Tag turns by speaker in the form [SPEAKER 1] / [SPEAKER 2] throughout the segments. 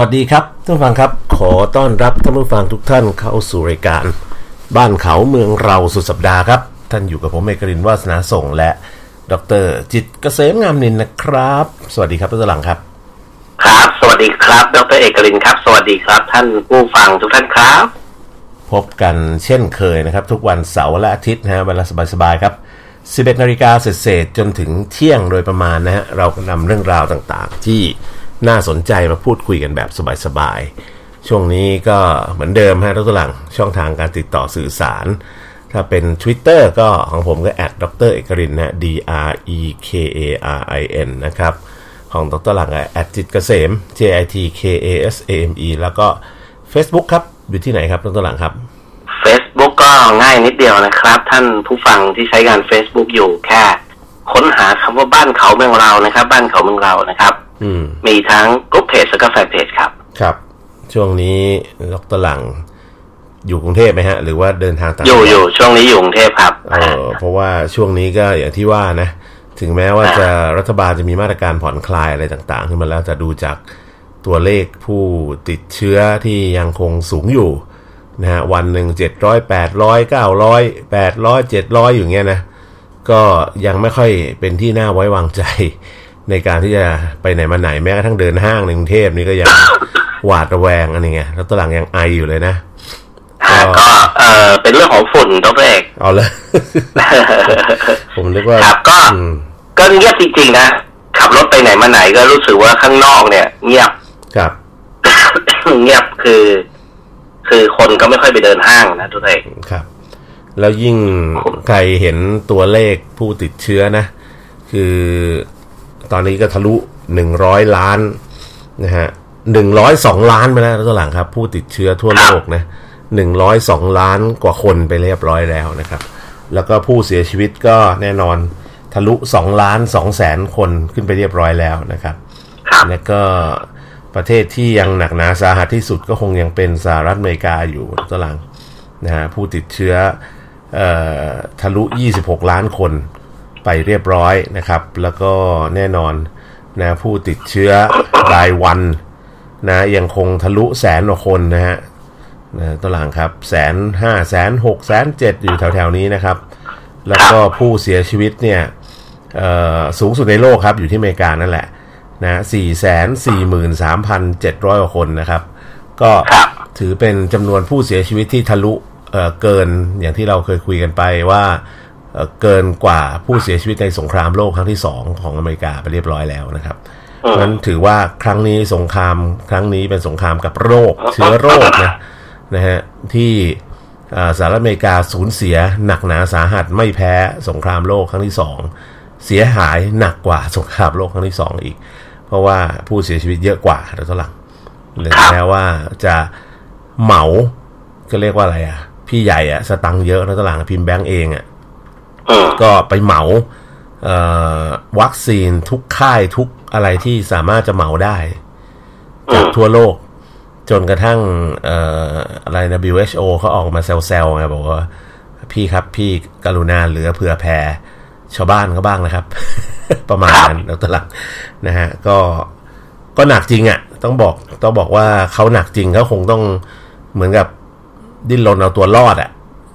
[SPEAKER 1] วัสดีครับท่านผู้ฟังครับ ขอต้อนรับท่านผู้ฟังทุกท่านเข้าสู่รายการ บ้านเขาเมืองเราสุดสัปดาห์ครับ ท่านอยู่กับผมเอกรินวาสนาส่งและดรจิตรเกษมงามนินนะครับ สวัสดีครับท่านหลังครับ
[SPEAKER 2] ครับ สวัสดีครับ ดรเอกลินครับ สวัสดีครับ ท่านผู้ฟังทุกท่านครับ
[SPEAKER 1] พบกันเช่นเคยนะครับ ทุกวันเสาร์และอาทิตย์นะฮะเวลาสบายๆครับ 11นาฬิกาเศษๆจนถึงเที่ยงโดยประมาณนะฮะเราก็นำเรื่องราวต่างๆ ที่ น่าสนใจมาพูดคุยกันแบบสบายๆ ช่วงนี้ก็เหมือนเดิมฮะทุกหลังช่องทางการติดต่อสื่อสาร ถ้าเป็น Twitter ก็ของผมก็แอดดรเอกรินนะ D R E K A R I N นะครับ ของดรหลังแอดจิตเกษม J I T K A S A M E แล้วก็ Facebook ครับ อยู่ที่ไหนครับดรหลังครับ
[SPEAKER 2] Facebook ก็ง่ายนิดเดียวนะครับ ท่านผู้ฟังที่ใช้งาน Facebook อยู่แค่ ค้นหาคำว่าบ้านเขาเมืองเรานะครับ บ้านเขาเมืองเรานะครับ
[SPEAKER 1] ม
[SPEAKER 2] มีทั้งกลุ่มเพจและก็แฟนเพจครับ
[SPEAKER 1] ครับ ช่วงนี้ดรหลังอยู่กรุงเทพไหมฮะ หรือว่าเดินทางต่าง
[SPEAKER 2] อยู่
[SPEAKER 1] จังหวัด
[SPEAKER 2] อยู่ช่วงนี้อยู่กรุงเทพครับ
[SPEAKER 1] เออเพราะว่าช่วงนี้ก็อย่างที่ว่านะ ถึงแม้ว่าจะรัฐบาลจะมีมาตรการผ่อนคลายอะไรต่างๆขึ้นมาแล้วแต่ดูจากตัวเลขผู้ติดเชื้อที่ยังคงสูงอยู่นะฮะวันหนึ่งเจ็ดร้อยแปดร้อยเก้าร้อยแปดร้อยเจ็ดร้อยอยู่เงี้ยนะ ก็ยังไม่ค่อยเป็นที่น่าไว้วางใจ ในการที่จะไปไหนมาไหนแม้กระทั่งเดินห้างในกรุงเทพนี่ก็ยังหวาดระแวงอันนี้ไงแล้วตวหลังยังไออยู่เลยนะ
[SPEAKER 2] ฮะก็เออเป็นเรื่องของฝุ่นดรเอก
[SPEAKER 1] เอาเลยผมนึกว่า
[SPEAKER 2] ครับก็
[SPEAKER 1] อืม
[SPEAKER 2] ก็เงียบจริงๆนะขับรถไปไหนมาไหนก็รู้สึกว่าข้างนอกเนี่ย เงียบ
[SPEAKER 1] ครับ
[SPEAKER 2] เงียบคือ คือคนก็ไม่ค่อยไปเดินห้างนะทุกท่าน
[SPEAKER 1] ครับ แล้วยิ่งใครเห็นตัวเลขผู้ติดเชื้อนะ คือ ตอนนี้ก็ทะลุหนึ่งร้อยล้านนะฮะหนึ่งร้อยสองล้านไปแล้วตัวหลังครับ ผู้ติดเชื้อทั่วโลกนะหนึ่งร้อยสองล้านกว่าคนไปเรียบร้อยแล้วนะครับ แล้วก็ผู้เสียชีวิตก็แน่นอนทะลุสองล้านสองแสนคนขึ้นไปเรียบร้อยแล้วนะครับ
[SPEAKER 2] ครับ
[SPEAKER 1] แล้วก็ประเทศที่ยังหนักหนาสาหัสที่สุดก็คงยังเป็นสหรัฐอเมริกาอยู่ตวหลังนะฮะผู้ติดเชื้อเอ่อทะลุ 26 ล้านคน ไปเรียบร้อยนะครับ แล้วก็แน่นอนนะผู้ติดเชื้อรายวันนะยังคงทะลุแสนกว่าคนนะฮะนะตัวหลังครับแสนห้าแสนหกแสนเจ็ดอยู่แถวๆนี้นะครับ แล้วก็ผู้เสียชีวิตเนี่ยสูงสุดในโลกครับอยู่ที่อเมริกานั่นแหละนะสี่แสนสี่หมื่นสามพันเจ็ดร้อยกว่าคนนะครับ ก็ถือเป็นจำนวนผู้เสียชีวิตที่ทะลุเเกินอย่างที่เราเคยคุยกันไปว่า เอ่อเกินกว่าผู้เสียชีวิตในสงครามโลกครั้งที่สองของอเมริกาไปเรียบร้อยแล้วนะครับเพราะฉะนั้นถือว่าครั้งนี้สงครามครั้งนี้เป็นสงครามกับโรค เชื้อโรคนะนะฮะที่อ่าสหรัฐอเมริกาสูญเสียหนักหนาสาหัสไม่แพ้สงครามโลกครั้งที่สองเสียหายหนักกว่าสงครามโลกครั้งที่สองอีก เพราะว่าผู้เสียชีวิตเยอะกว่าโดยเท่าหลังถึงแม้ว่าจะเหมาก็เรียกว่าอะไรอะ พี่ใหญ่อะสตังค์เยอะนะตวหลังพิมพ์แบงก์เองอะ
[SPEAKER 2] อืม
[SPEAKER 1] ก็ไปเหมาเอ่อวัคซีนทุกค่ายทุกอะไรที่สามารถจะเหมาได้ จากทั่วโลก จนกระทั่งเอ่ออะไรนะ WHO เขาออกมาแซวๆไงบอกว่า พี่ครับพี่กรุณาเหลือเผื่อแผ่ชาวบ้านเขาบ้างนะครับ ประมาณนั้นแล้วตวหลังนะฮะ ก็ก็หนักจริงอะ่ะ ต้องบอกต้องบอกว่าเขาหนักจริงเขาคงต้องเหมือนกับดิ้นรนเอาตัวรอดอะ่ะ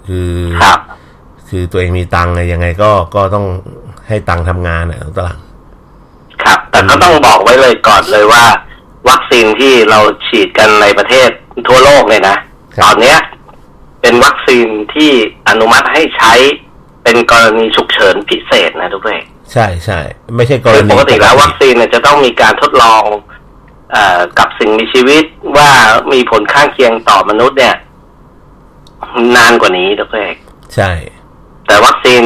[SPEAKER 1] คือ
[SPEAKER 2] ครับ
[SPEAKER 1] คือตัวเองมีตังค์ไงยังไงก็ก็ต้องให้ตังค์ทำงานอะตวหลัง
[SPEAKER 2] ครับ แต่ก็ต้องบอกไว้เลยก่อนเลยว่า วัคซีนที่เราฉีดกันในประเทศทั่วโลกเลยนะ
[SPEAKER 1] ครับ
[SPEAKER 2] ตอนเนี้ย เป็นวัคซีนที่อนุมัติให้ใช้เป็นกรณีฉุกเฉินพิเศษนะทุกท่าน
[SPEAKER 1] ใช่ใช่ไม่ใช่กร
[SPEAKER 2] คือ
[SPEAKER 1] ณี
[SPEAKER 2] ปกติแล้ววัคซีนเนี่ยจะต้องมีการทดลองเออกับสิ่งมีชีวิตว่ามีผลข้างเคียงต่อมนุษย์เนี่ย นานกว่านี้ทุกท่าน
[SPEAKER 1] ใช่
[SPEAKER 2] แต่วัคซีน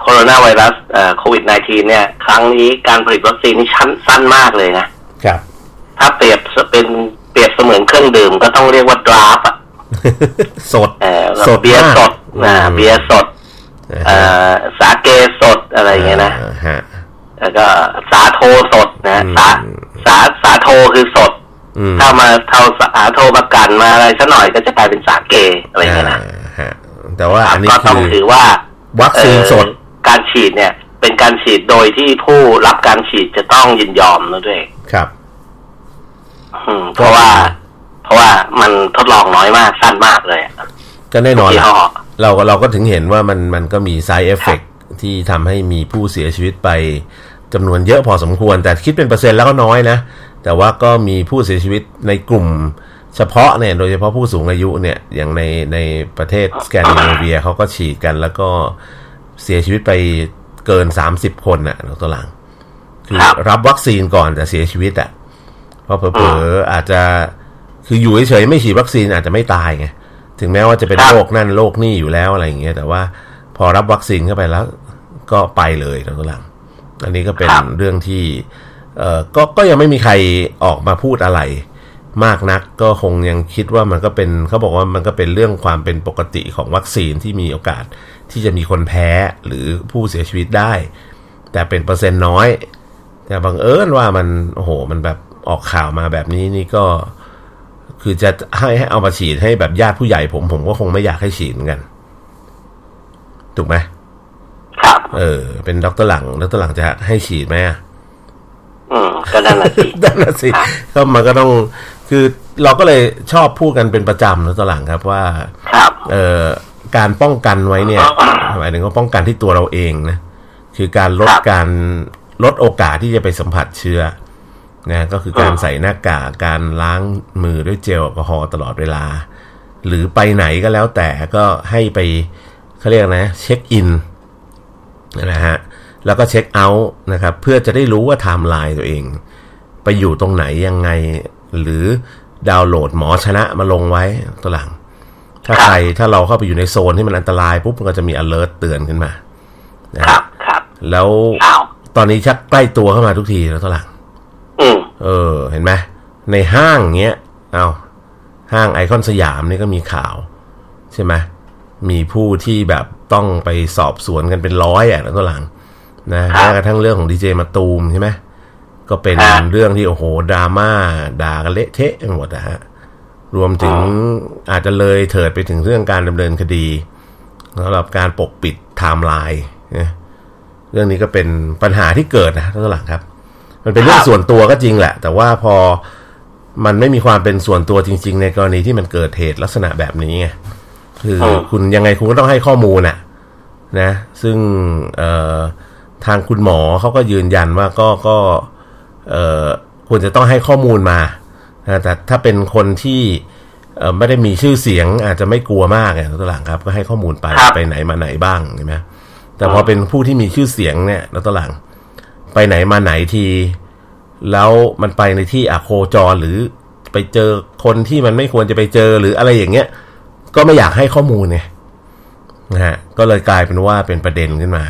[SPEAKER 2] โคโรนาไวรัสโควิด -19 เนี่ย ครั้งนี้การผลิตวัคซีนนี่ชั้นสั้นมากเลยนะ
[SPEAKER 1] ครับ
[SPEAKER 2] ถ้าเปรียบเป็นเปรียบเสมือนเครื่องดื่มก็ต้องเรียกว่า draft อะ
[SPEAKER 1] สด
[SPEAKER 2] เออ
[SPEAKER 1] สด
[SPEAKER 2] เบียร์
[SPEAKER 1] มาก
[SPEAKER 2] สดนะ
[SPEAKER 1] อืม
[SPEAKER 2] เบียร์สด
[SPEAKER 1] นะ
[SPEAKER 2] เอ่
[SPEAKER 1] ฮะ
[SPEAKER 2] อสาเกสดอะไรอย่างเงี้ยนะ
[SPEAKER 1] อ่าฮะ
[SPEAKER 2] แล้วก็สาโทสดนะ
[SPEAKER 1] อืม
[SPEAKER 2] สาสาสาโทคือสด
[SPEAKER 1] อืม
[SPEAKER 2] ถ้ามาเท่าสาโทมากันมาอะไรสักหน่อยก็จะกลายเป็นสาเกอะไรอย่างเงี้ยนะ
[SPEAKER 1] อ่าฮะ แต่ว่าอันนี้
[SPEAKER 2] ก็ต้อง
[SPEAKER 1] คือ
[SPEAKER 2] ถือว่า
[SPEAKER 1] วัคซีนสด
[SPEAKER 2] เอ่อการฉีดเนี่ย เป็นการฉีดโดยที่ผู้รับการฉีดจะต้องยินยอมนะด้วย
[SPEAKER 1] ครับ
[SPEAKER 2] อืมเพราะว่า เพราะว่ามันทดลองน้อยมากสั้นมากเลยอะ
[SPEAKER 1] ก็แน่นอน
[SPEAKER 2] ยี่
[SPEAKER 1] ละ
[SPEAKER 2] ห้อ
[SPEAKER 1] เราก็เราก็ถึงเห็นว่ามันมันก็มี side effect ที่ทำให้มีผู้เสียชีวิตไปจำนวนเยอะพอสมควร แต่คิดเป็นเปอร์เซ็นต์แล้วก็น้อยนะ แต่ว่าก็มีผู้เสียชีวิตในกลุ่ม เฉพาะเนี่ยโดยเฉพาะผู้สูงอายุเนี่ยอย่างในในประเทศสแกนดิเนเวียเขาก็ฉีดกันแล้วก็เสียชีวิตไปเกิน30คนน่ะตัวหลัง คือ
[SPEAKER 2] ครับ
[SPEAKER 1] รับวัคซีนก่อนแต่เสียชีวิตอะเพราะเผลอๆอาจจะคืออยู่เฉยๆไม่ฉีดวัคซีนอาจจะไม่ตายไงถึงแม้ว่าจะเป็น
[SPEAKER 2] ครับ
[SPEAKER 1] โรคนั่นโรคนี่อยู่แล้วอะไรอย่างเงี้ยแต่ว่าพอรับวัคซีนเข้าไปแล้ว ก็ไปเลยนะตัวหลัง อันนี้ก็เป็น
[SPEAKER 2] ครับ
[SPEAKER 1] เรื่องที่ เอ่อก็ก็ยังไม่มีใครออกมาพูดอะไร มากนักก็คงยังคิดว่ามันก็เป็นเขาบอกว่ามันก็เป็นเรื่องความเป็นปกติของวัคซีนที่มีโอกาสที่จะมีคนแพ้หรือผู้เสียชีวิตได้ แต่เป็นเปอร์เซ็นต์น้อย แต่บังเอิญว่ามันโอ้โหมันแบบออกข่าวมาแบบนี้นี่ก็ คือจะให้ให้เอามาฉีดให้แบบญาติผู้ใหญ่ผมผมก็คงไม่อยากให้ฉีดเหมือนกัน ถูกไหม
[SPEAKER 2] ครับ
[SPEAKER 1] เออ เป็นดรหลังดรหลังจะให้ฉีดไหมอะ
[SPEAKER 2] อืมก็นั่นแหละสิ
[SPEAKER 1] นั่นน่ะสิก็มันก็ต้อง คือเราก็เลยชอบพูดกันเป็นประจำนะตอนหลังครับว่า
[SPEAKER 2] ครับ
[SPEAKER 1] เอ่อการป้องกันไว้เนี่ยหมายถึงว่าป้องกันที่ตัวเราเองนะคือการลด
[SPEAKER 2] ครับ
[SPEAKER 1] การลดโอกาสที่จะไปสัมผัสเชื้อนะก็คือการ
[SPEAKER 2] อืม
[SPEAKER 1] ใส่หน้ากากการล้างมือด้วยเจลแอลกอฮอล์ตลอดเวลา หรือไปไหนก็แล้วแต่ก็ให้ไปเขาเรียกนะ เช็คอินนะฮะแล้วก็เช็คเอาท์นะครับ เพื่อจะได้รู้ว่าไทม์ไลน์ตัวเอง ไปอยู่ตรงไหนยังไง หรือดาวน์โหลดหมอชนะมาลงไว้ตัวหลัง ถ้า
[SPEAKER 2] ครับ
[SPEAKER 1] ใครถ้าเราเข้าไปอยู่ในโซนที่มันอันตรายปุ๊บมันก็จะมี alert เตือนขึ้นมานะ
[SPEAKER 2] ค
[SPEAKER 1] ฮะ
[SPEAKER 2] รับครับ
[SPEAKER 1] แล้ว
[SPEAKER 2] อ้าว
[SPEAKER 1] ตอนนี้ชักใกล้ตัวเข้ามาทุกทีแล้วตัวหลัง
[SPEAKER 2] อืม
[SPEAKER 1] เออ เห็นไหมในห้างเงี้ย เอาห้างไอคอนสยามนี่ก็มีข่าว ใช่ไหมมีผู้ที่แบบต้องไปสอบสวนกันเป็นร้อยอะแล้วตัวหลัง นะครับแม้กระทั่งเรื่องของดีเจมาตูมใช่ไหม ก็เป็น
[SPEAKER 2] ครับ
[SPEAKER 1] เรื่องที่โอ้โหดราม่าด่ากันเละเทะไปหมดนะฮะรวมถึงอาจจะเลยเถิดไปถึงเรื่องการดำเนินคดีสำหรับการปกปิดไทม์ไลน์นะเรื่องนี้ก็เป็นปัญหาที่เกิดนะท่านหลังครับ มันเป็นเรื่อง
[SPEAKER 2] ครับ
[SPEAKER 1] ส่วนตัวก็จริงแหละ แต่ว่าพอมันไม่มีความเป็นส่วนตัวจริง ๆ ในกรณีที่มันเกิดเหตุลักษณะแบบนี้ไงคืออ
[SPEAKER 2] ม
[SPEAKER 1] คุณยังไงคุณก็ต้องให้ข้อมูลน่ะนะ ซึ่งเอ่อทางคุณหมอเขาก็ยืนยันว่าก็ก็เอ่อ ควรจะต้องให้ข้อมูลมานะแต่ถ้าเป็นคนที่เอ่อไม่ได้มีชื่อเสียงอาจจะไม่กลัวมากเนี่ยตัวหลังครับ ก็ให้ข้อมูลไป
[SPEAKER 2] ครับ
[SPEAKER 1] ไปไหนมาไหนบ้างใช่ไหมแต่พอเป็นผู้ที่มีชื่อเสียงเนี่ยแล้วตัวหลัง ไปไหนมาไหนที แล้วมันไปในที่อะโคจรหรือไปเจอคนที่มันไม่ควรจะไปเจอหรืออะไรอย่างเงี้ย ก็ไม่อยากให้ข้อมูลไงนะฮะก็เลยกลายเป็นว่าเป็นประเด็นขึ้นมา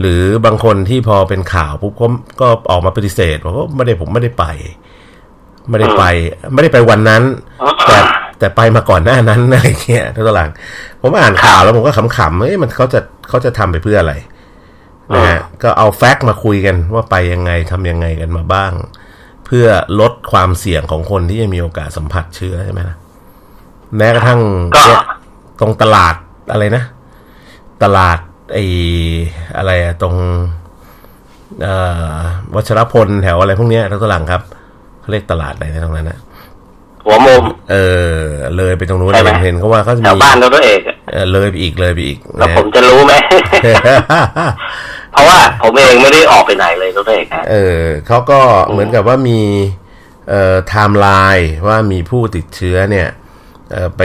[SPEAKER 1] หรือบางคนที่พอเป็นข่าวปุ๊บก็ก็ออกมาปฏิเสธบอกว่าไม่ได้ผมไม่ได้ไป ไม่ได้ไป ไม่ได้ไปวันนั้น แต่แต่ไปมาก่อนหน้านั้นอะไรเงี้ยท่านตหลังผมอ่านข่าวแล้วผมก็ขำๆเอ้ยมันเขาจะเขาจะทำไปเพื่ออะไรนะฮะก็เอาแฟกต์มาคุยกันว่าไปยังไงทำยังไงกันมาบ้าง เพื่อลดความเสี่ยงของคนที่จะมีโอกาสสัมผัสเชื้อใช่ไหมล่ะแม้กระทั่ง
[SPEAKER 2] ก็
[SPEAKER 1] เนี่ยตรงตลาดอะไรนะ ตลาด ไอ้อะไรอะตรงเอ่อวัชรพลแถวอะไรพวกเนี้ยท่านตหลังครับเขาเรียกตลาดอะไรนะตรงนั้นนะ
[SPEAKER 2] หัวมุม
[SPEAKER 1] เออ เลยไปตรงนู้น
[SPEAKER 2] ใช่ไหม
[SPEAKER 1] เห็นเขาว่าเขาจะ
[SPEAKER 2] แถว
[SPEAKER 1] มี
[SPEAKER 2] บ้านดรเอกอะ
[SPEAKER 1] เออเลยไปอีกเลยไปอีก
[SPEAKER 2] แล้ว
[SPEAKER 1] นะ
[SPEAKER 2] ผมจะรู้ไหมเพราะว่าผมเองไม่ได้ออกไปไหนเลยดรเอกฮะ
[SPEAKER 1] เออเขาก็เหมือนกับว่ามีเอ่อไทม์ไลน์ว่ามีผู้ติดเชื้อเนี่ยเอ่อไป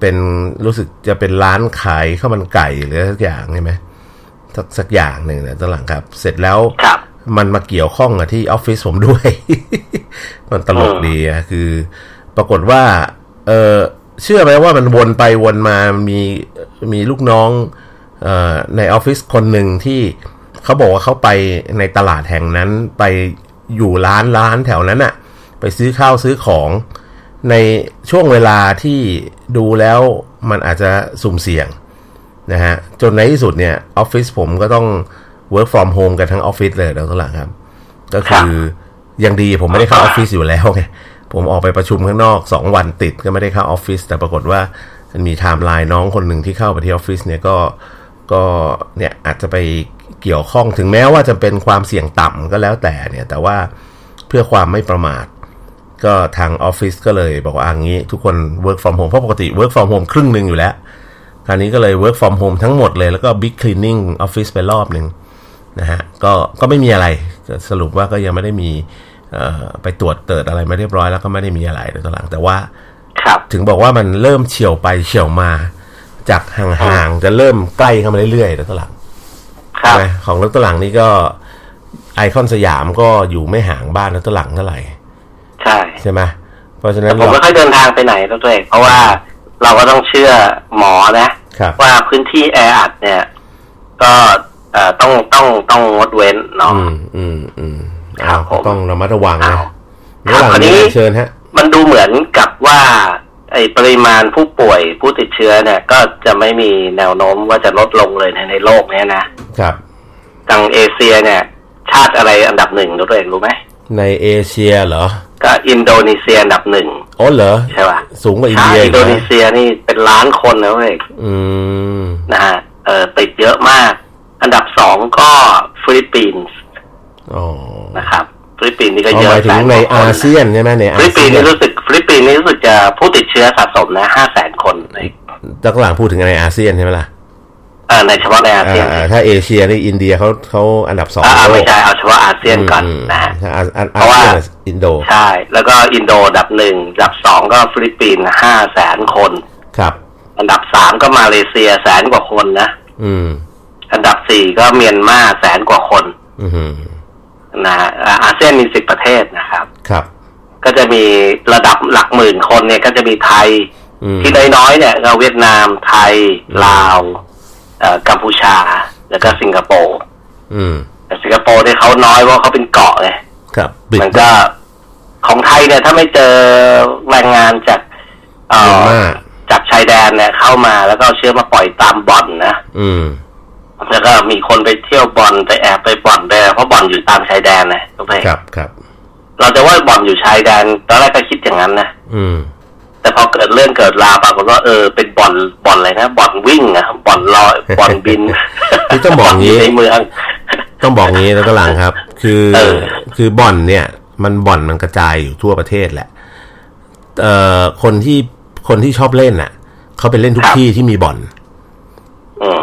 [SPEAKER 1] เป็นรู้สึกจะเป็นร้านขายข้าวมันไก่หรือสักอย่างใช่ไหมสักสักอย่างหนึ่งนะตอนหลังครับ เสร็จแล้ว
[SPEAKER 2] ครับ
[SPEAKER 1] มันมาเกี่ยวข้องกับที่ออฟฟิศผมด้วย มันตลกดีอะคือ ปรากฏว่า เออเชื่อไหมว่ามันวนไปวนมามีมีลูกน้องเอ่อในออฟฟิศคนหนึ่งที่เขาบอกว่าเขาไปในตลาดแห่งนั้นไปอยู่ร้านร้านแถวนั้นอะไปซื้อข้าวซื้อของ ในช่วงเวลาที่ดูแล้วมันอาจจะสุ่มเสี่ยงนะฮะจนในที่สุดเนี่ยออฟฟิศผมก็ต้อง work from home กันทั้งออฟฟิศเลยแล้วก็หลังครับ ก็คือยังดีผมไม่ได้เข้าออฟฟิศอยู่แล้วไงผมออกไปประชุมข้างนอกสองวันติดก็ไม่ได้เข้าออฟฟิศแต่ปรากฏว่ามันมีไทม์ไลน์น้องคนหนึ่งที่เข้าไปที่ออฟฟิศเนี่ยก็ก็เนี่ยอาจจะไปเกี่ยวข้องถึงแม้ว่าจะเป็นความเสี่ยงต่ำก็แล้วแต่เนี่ย แต่ว่าเพื่อความไม่ประมาท ก็ทางออฟฟิศก็เลยบอกว่าอย่างนี้ ทุกคน work from home เพราะปกติ work from home ครึ่งหนึ่งอยู่แล้ว คราวนี้ก็เลย work from home ทั้งหมดเลยแล้วก็ big cleaning office ไปรอบหนึ่งนะฮะก็ก็ไม่มีอะไรสรุปว่าก็ยังไม่ได้มีไปตรวจเติดอะไรมาเรียบร้อยแล้วก็ไม่ได้มีอะไรในตอนหลัง แต่ว่า
[SPEAKER 2] ครับ
[SPEAKER 1] ถึงบอกว่ามันเริ่มเฉียวไปเฉียวมา จากห่างๆจะเริ่มใกล้เข้ามาเรื่อยๆในตอนหลัง
[SPEAKER 2] ครับ
[SPEAKER 1] นะของรถตอนหลังนี่ก็ไอคอนสยามก็อยู่ไม่ห่างบ้านรถตอนหลังเท่าไหร่
[SPEAKER 2] ใช่
[SPEAKER 1] ใช่ไหมเพราะฉะนั้
[SPEAKER 2] แต่
[SPEAKER 1] น
[SPEAKER 2] ผม
[SPEAKER 1] เรา
[SPEAKER 2] ไม่ค่อยเดินทางไปไหนแล้วตัวเองเพราะว่าเราก็ต้องเชื่อหมอนะ
[SPEAKER 1] ครับ
[SPEAKER 2] ว่าพื้นที่แออัดเนี่ย ก็เอ่อต้องต้องต้องงดเว้นเนาะ
[SPEAKER 1] อืมอืมอืม
[SPEAKER 2] ครั
[SPEAKER 1] อ้า
[SPEAKER 2] บ
[SPEAKER 1] ว
[SPEAKER 2] ผม
[SPEAKER 1] ต้องระมัดระวัง
[SPEAKER 2] อ้า
[SPEAKER 1] นะ
[SPEAKER 2] ว
[SPEAKER 1] ระหว่าง
[SPEAKER 2] คราวนี้
[SPEAKER 1] นี้เชิญฮะ
[SPEAKER 2] มันดูเหมือนกับว่า ไอ้ปริมาณผู้ป่วยผู้ติดเชื้อเนี่ย ก็จะไม่มีแนวโน้มว่าจะลดลงเลยในในโลกเนี้ยนะครับทางเอเชียเนี่ย ชาติอะไรอันดับหนึ่งตัวเองรู้ไหม
[SPEAKER 1] ในเอเชียเหรอ
[SPEAKER 2] ก็อินโดนีเซียอันดับหนึ่ง
[SPEAKER 1] อ๋อเหรอ
[SPEAKER 2] ใช่ป่ะ
[SPEAKER 1] สูงกว่าอิน
[SPEAKER 2] ใช่
[SPEAKER 1] เดีย
[SPEAKER 2] อิ
[SPEAKER 1] อี
[SPEAKER 2] น
[SPEAKER 1] ก
[SPEAKER 2] โดนี
[SPEAKER 1] นะ
[SPEAKER 2] เซียนี่เป็นล้านคนนะเว้ย
[SPEAKER 1] อืม
[SPEAKER 2] นะฮะเออติดเยอะมาก อันดับสองก็ฟิลิปปินส์
[SPEAKER 1] อ๋อ
[SPEAKER 2] นะครับฟิลิปปินส์นี่ก็
[SPEAKER 1] เอา
[SPEAKER 2] เย
[SPEAKER 1] ห
[SPEAKER 2] อะ
[SPEAKER 1] มายถึง
[SPEAKER 2] แสน
[SPEAKER 1] ใน
[SPEAKER 2] กว่าค
[SPEAKER 1] อานเซียนใช่ไหมในอา
[SPEAKER 2] ฟิลิปปิ
[SPEAKER 1] เซี
[SPEAKER 2] นส์
[SPEAKER 1] ย
[SPEAKER 2] นี่
[SPEAKER 1] น
[SPEAKER 2] รู้สึกฟิลิปปินส์นี่รู้สึกจะผู้ติดเชื้อสะสมนะห้าแสนคนใน
[SPEAKER 1] ตั้งหลังพูดถึงในอาเซียนใช่ไหมล่ะ
[SPEAKER 2] เออในเฉพาะในอาเซียน
[SPEAKER 1] อ่าถ้าเอเชียนี่อินเดียเขาเขาอันดับสอง
[SPEAKER 2] อ่า
[SPEAKER 1] โล
[SPEAKER 2] ไม่
[SPEAKER 1] ก
[SPEAKER 2] ใช่เอาเฉพาะอาเซียนก่อน
[SPEAKER 1] ม
[SPEAKER 2] นะฮะ
[SPEAKER 1] ถ้าอาอา
[SPEAKER 2] เพราะว่า
[SPEAKER 1] อาเซียนอินโด
[SPEAKER 2] ใช่ แล้วก็อินโดอันดับหนึ่งอันดับสองก็ฟิลิปปินส์ห้าแสนคน
[SPEAKER 1] ครับ
[SPEAKER 2] อันดับสามก็มาเลเซียแสนกว่าคนนะ
[SPEAKER 1] อืม
[SPEAKER 2] อันดับสี่ก็เมียนมาแสนกว่าคน
[SPEAKER 1] อืม
[SPEAKER 2] นะฮะอ่าอาเซียนมีสิบประเทศนะครับ
[SPEAKER 1] ครับ
[SPEAKER 2] ก็จะมีระดับหลักหมื่นคนเนี่ย ก็จะมีไทย
[SPEAKER 1] อืม
[SPEAKER 2] ที่น้อยๆเนี่ยก็เวียดนามไทยลาวเอ่อ กัมพูชา แล้วก็สิงคโปร์
[SPEAKER 1] อืม
[SPEAKER 2] แต่สิงคโปร์เนี่ยเขาน้อยเพราะเขาเป็นเกาะไง
[SPEAKER 1] ครับบิด
[SPEAKER 2] มันก็ของไทยเนี่ยถ้าไม่เจอแรงงานจากเอ่
[SPEAKER 1] เยอะ
[SPEAKER 2] อ
[SPEAKER 1] มาก
[SPEAKER 2] จากชายแดนเนี่ยเข้ามาแล้วก็เอาเชื้อมาปล่อยตามบ่อนนะ
[SPEAKER 1] อืม
[SPEAKER 2] แล้วก็มีคนไปเที่ยวบ่อนไปแอบไปบ่อนไปเพราะบ่อนอยู่ตามชายแดนนะทุกท่าน
[SPEAKER 1] ครับครับ
[SPEAKER 2] เราจะว่าบ่อนอยู่ชายแดนตอนแรกก็คิดอย่างนั้นนะ
[SPEAKER 1] อืม
[SPEAKER 2] แต่พอเกิดเรื่องเกิดราวปรากฏว่าเออเป็นบ่อนบ่อนอะไรนะบ่อนวิ่งอะบ่อนลอยบ่อนบิน
[SPEAKER 1] ที่ต้องบอกงี้
[SPEAKER 2] ในเมือง
[SPEAKER 1] ต้องบอกงี้แล้วก็หลังครับ คือ
[SPEAKER 2] เออ
[SPEAKER 1] คือบ่อนเนี่ย มันบ่อนมันกระจายอยู่ทั่วประเทศแหละเอ่อคนที่คนที่ชอบเล่นน่ะเขาไปเล่นทุกที่ที่มีบ่อน
[SPEAKER 2] อืม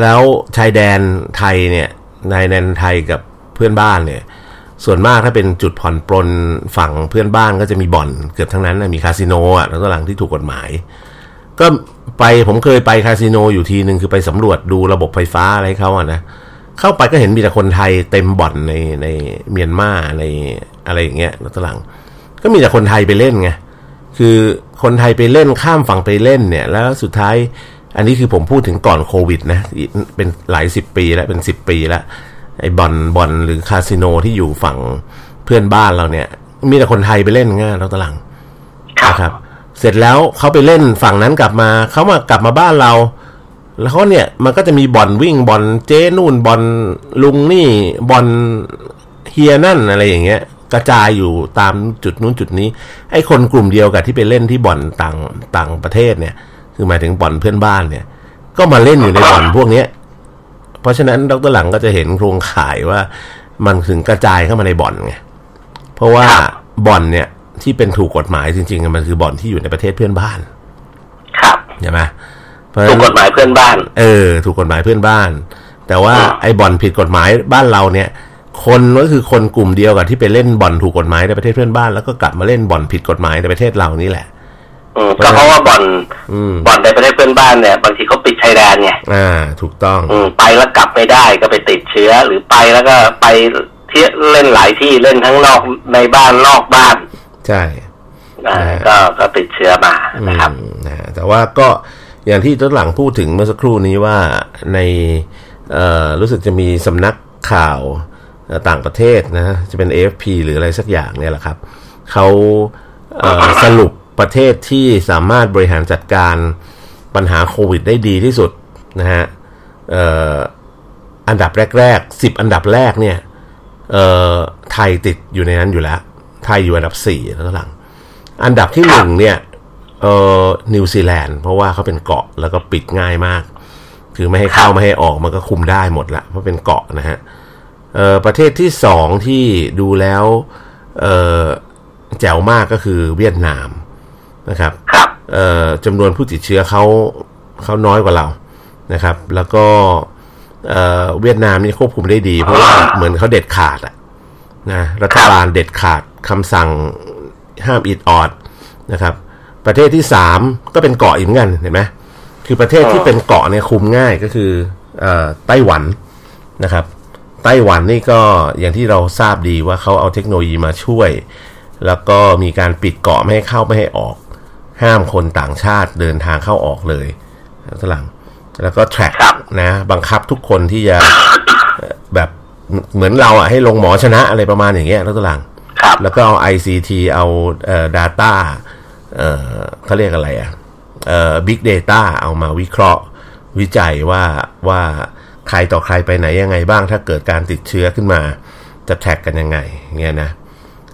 [SPEAKER 1] แล้วชายแดนไทยเนี่ยในแดนไทยกับเพื่อนบ้านเนี่ย ส่วนมากถ้าเป็นจุดผ่อนปลนฝั่งเพื่อนบ้านก็จะมีบ่อนเกือบทั้งนั้นนะมีคาสิโนอะแล้วก็หลังที่ถูกกฎหมาย ก็ไปผมเคยไปคาสิโนอยู่ทีหนึ่งคือไปสำรวจดูระบบไฟฟ้าอะไรเขาอะนะเข้าไปก็เห็นมีแต่คนไทยเต็มบ่อนในในเมียนมาในอะไรอย่างเงี้ยแล้วตหลัง ก็มีแต่คนไทยไปเล่นไงคือคนไทยไปเล่นข้ามฝั่งไปเล่นเนี่ย แล้วสุดท้ายอันนี้คือผมพูดถึงก่อนโควิดนะเป็นหลายสิบปีแล้วเป็นสิบปีแล้ว ไอ้บอลบอลหรือคาสิโนที่อยู่ฝั่งเพื่อนบ้านเราเนี่ย มีแต่คนไทยไปเล่นง่ายแล้วตอนหลัง
[SPEAKER 2] ครับ
[SPEAKER 1] นะครับ เสร็จแล้วเขาไปเล่นฝั่งนั้นกลับมาเขามากลับมาบ้านเรา แล้วเขาเนี่ยมันก็จะมีบ่อนวิ่งบ่อนเจ้นู่นบ่อนลุงนี่บ่อนเฮียนั่นอะไรอย่างเงี้ย กระจายอยู่ตามจุดนู้นจุดนี้ ไอ้คนกลุ่มเดียวกับที่ไปเล่นที่บ่อนต่างต่างประเทศเนี่ย คือหมายถึงบ่อนเพื่อนบ้านเนี่ย ก็มาเล่นอยู่ในบ่อนพวกเนี้ย เพราะฉะนั้นดรหลังก็จะเห็นโครงข่ายว่ามันถึงกระจายเข้ามาในบ่อนไงเพราะว่า
[SPEAKER 2] ครับ
[SPEAKER 1] บ่อนเนี่ยที่เป็นถูกกฎหมายจริงๆอะมันคือบ่อนที่อยู่ในประเทศเพื่อนบ้าน
[SPEAKER 2] ครับ
[SPEAKER 1] ใช่ไหมเพราะฉะ
[SPEAKER 2] ถู
[SPEAKER 1] นั้
[SPEAKER 2] ก
[SPEAKER 1] น
[SPEAKER 2] กฎหมายเพื่อนบ้าน
[SPEAKER 1] เออ ถูกกฎหมายเพื่อนบ้าน แต่ว่า
[SPEAKER 2] อืม
[SPEAKER 1] ไอ้บ่อนผิดกฎหมายบ้านเราเนี่ย คนก็คือคนกลุ่มเดียวกับที่ไปเล่นบ่อนถูกกฎหมายในประเทศเพื่อนบ้านแล้วก็กลับมาเล่นบ่อนผิดกฎหมายในประเทศเรานี่แหละ
[SPEAKER 2] อืม ก็เพราะว่าบ่อน
[SPEAKER 1] อืม
[SPEAKER 2] บ่อนในประเทศเพื่อนบ้านเนี่ย บางทีเขาปิดชายแดนไง
[SPEAKER 1] อ่า ถูกต้อง
[SPEAKER 2] อืมไปแล้วกลับไม่ได้ก็ไปติดเชื้อ หรือไปแล้วก็ไปเที่ยวเล่นหลายที่เล่นทั้งนอกในบ้านนอกบ้าน
[SPEAKER 1] ใช่
[SPEAKER 2] อ่า
[SPEAKER 1] นะฮะ
[SPEAKER 2] ก็ก็ติดเชื้อมานะครับ
[SPEAKER 1] อืมนะฮะแต่ว่าก็อย่างที่ต้นหลังพูดถึงเมื่อสักครู่นี้ว่าในเอ่อรู้สึกจะมีสำนักข่าวเอ่อต่างประเทศนะ จะเป็น AFP หรืออะไรสักอย่างเนี่ยแหละครับเขาเอ่อสรุป ประเทศที่สามารถบริหารจัดการปัญหาโควิดได้ดีที่สุดนะฮะอันดับแรกๆสิบอันดับแรกเนี่ยไทยติดอยู่ในนั้นอยู่แล้ว ไทยอยู่อันดับสี่แล้วหลัง อันดับที่หนึ่งเนี่ยนิวซีแลนด์เพราะว่าเขาเป็นเกาะแล้วก็ปิดง่ายมาก คือไม่ให้เข้าไม่ให้ออกมันก็คุมได้หมดละเพราะเป็นเกาะนะฮะประเทศที่สองที่ดูแล้วเอ่อแจ๋วมากก็คือเวียดนาม นะครับ
[SPEAKER 2] ครับ
[SPEAKER 1] เอ่อจำนวนผู้ติดเชื้อเขาเขาน้อยกว่าเรานะครับ แล้วก็เอ่อเวียดนามนี่ควบคุมได้ดี เพราะว่าเหมือนเขาเด็ดขาดอะนะรัฐบาลเด็ดขาดคำสั่งห้ามอิดออดนะครับ ประเทศที่สามก็เป็นเกาะอีกเหมือนกันเห็นไหมคือประเทศที่เป็นเกาะเนี่ยคุมง่ายก็คือเอ่อไต้หวันนะครับ ไต้หวันนี่ก็อย่างที่เราทราบดีว่าเขาเอาเทคโนโลยีมาช่วย แล้วก็มีการปิดเกาะไม่ให้เข้าไม่ให้ออก ห้ามคนต่างชาติเดินทางเข้าออกเลยฝรั่งแล้วก็แทร็ก
[SPEAKER 2] ครับ
[SPEAKER 1] นะ บังคับทุกคนที่จะเอ่อแบบเหมือนเราอะให้ลงหมอชนะอะไรประมาณอย่างเงี้ยแล้วฝรั่ง
[SPEAKER 2] ครับ
[SPEAKER 1] แล้วก็เอา ICT เอาเอ่อ data เอ่อเขาเรียกอะไรอะเอ่อ big data เอามาวิเคราะห์วิจัยว่าว่าใครต่อใครไปไหนยังไงบ้าง ถ้าเกิดการติดเชื้อขึ้นมา จะแท็กกันยังไงเงี้ยนะ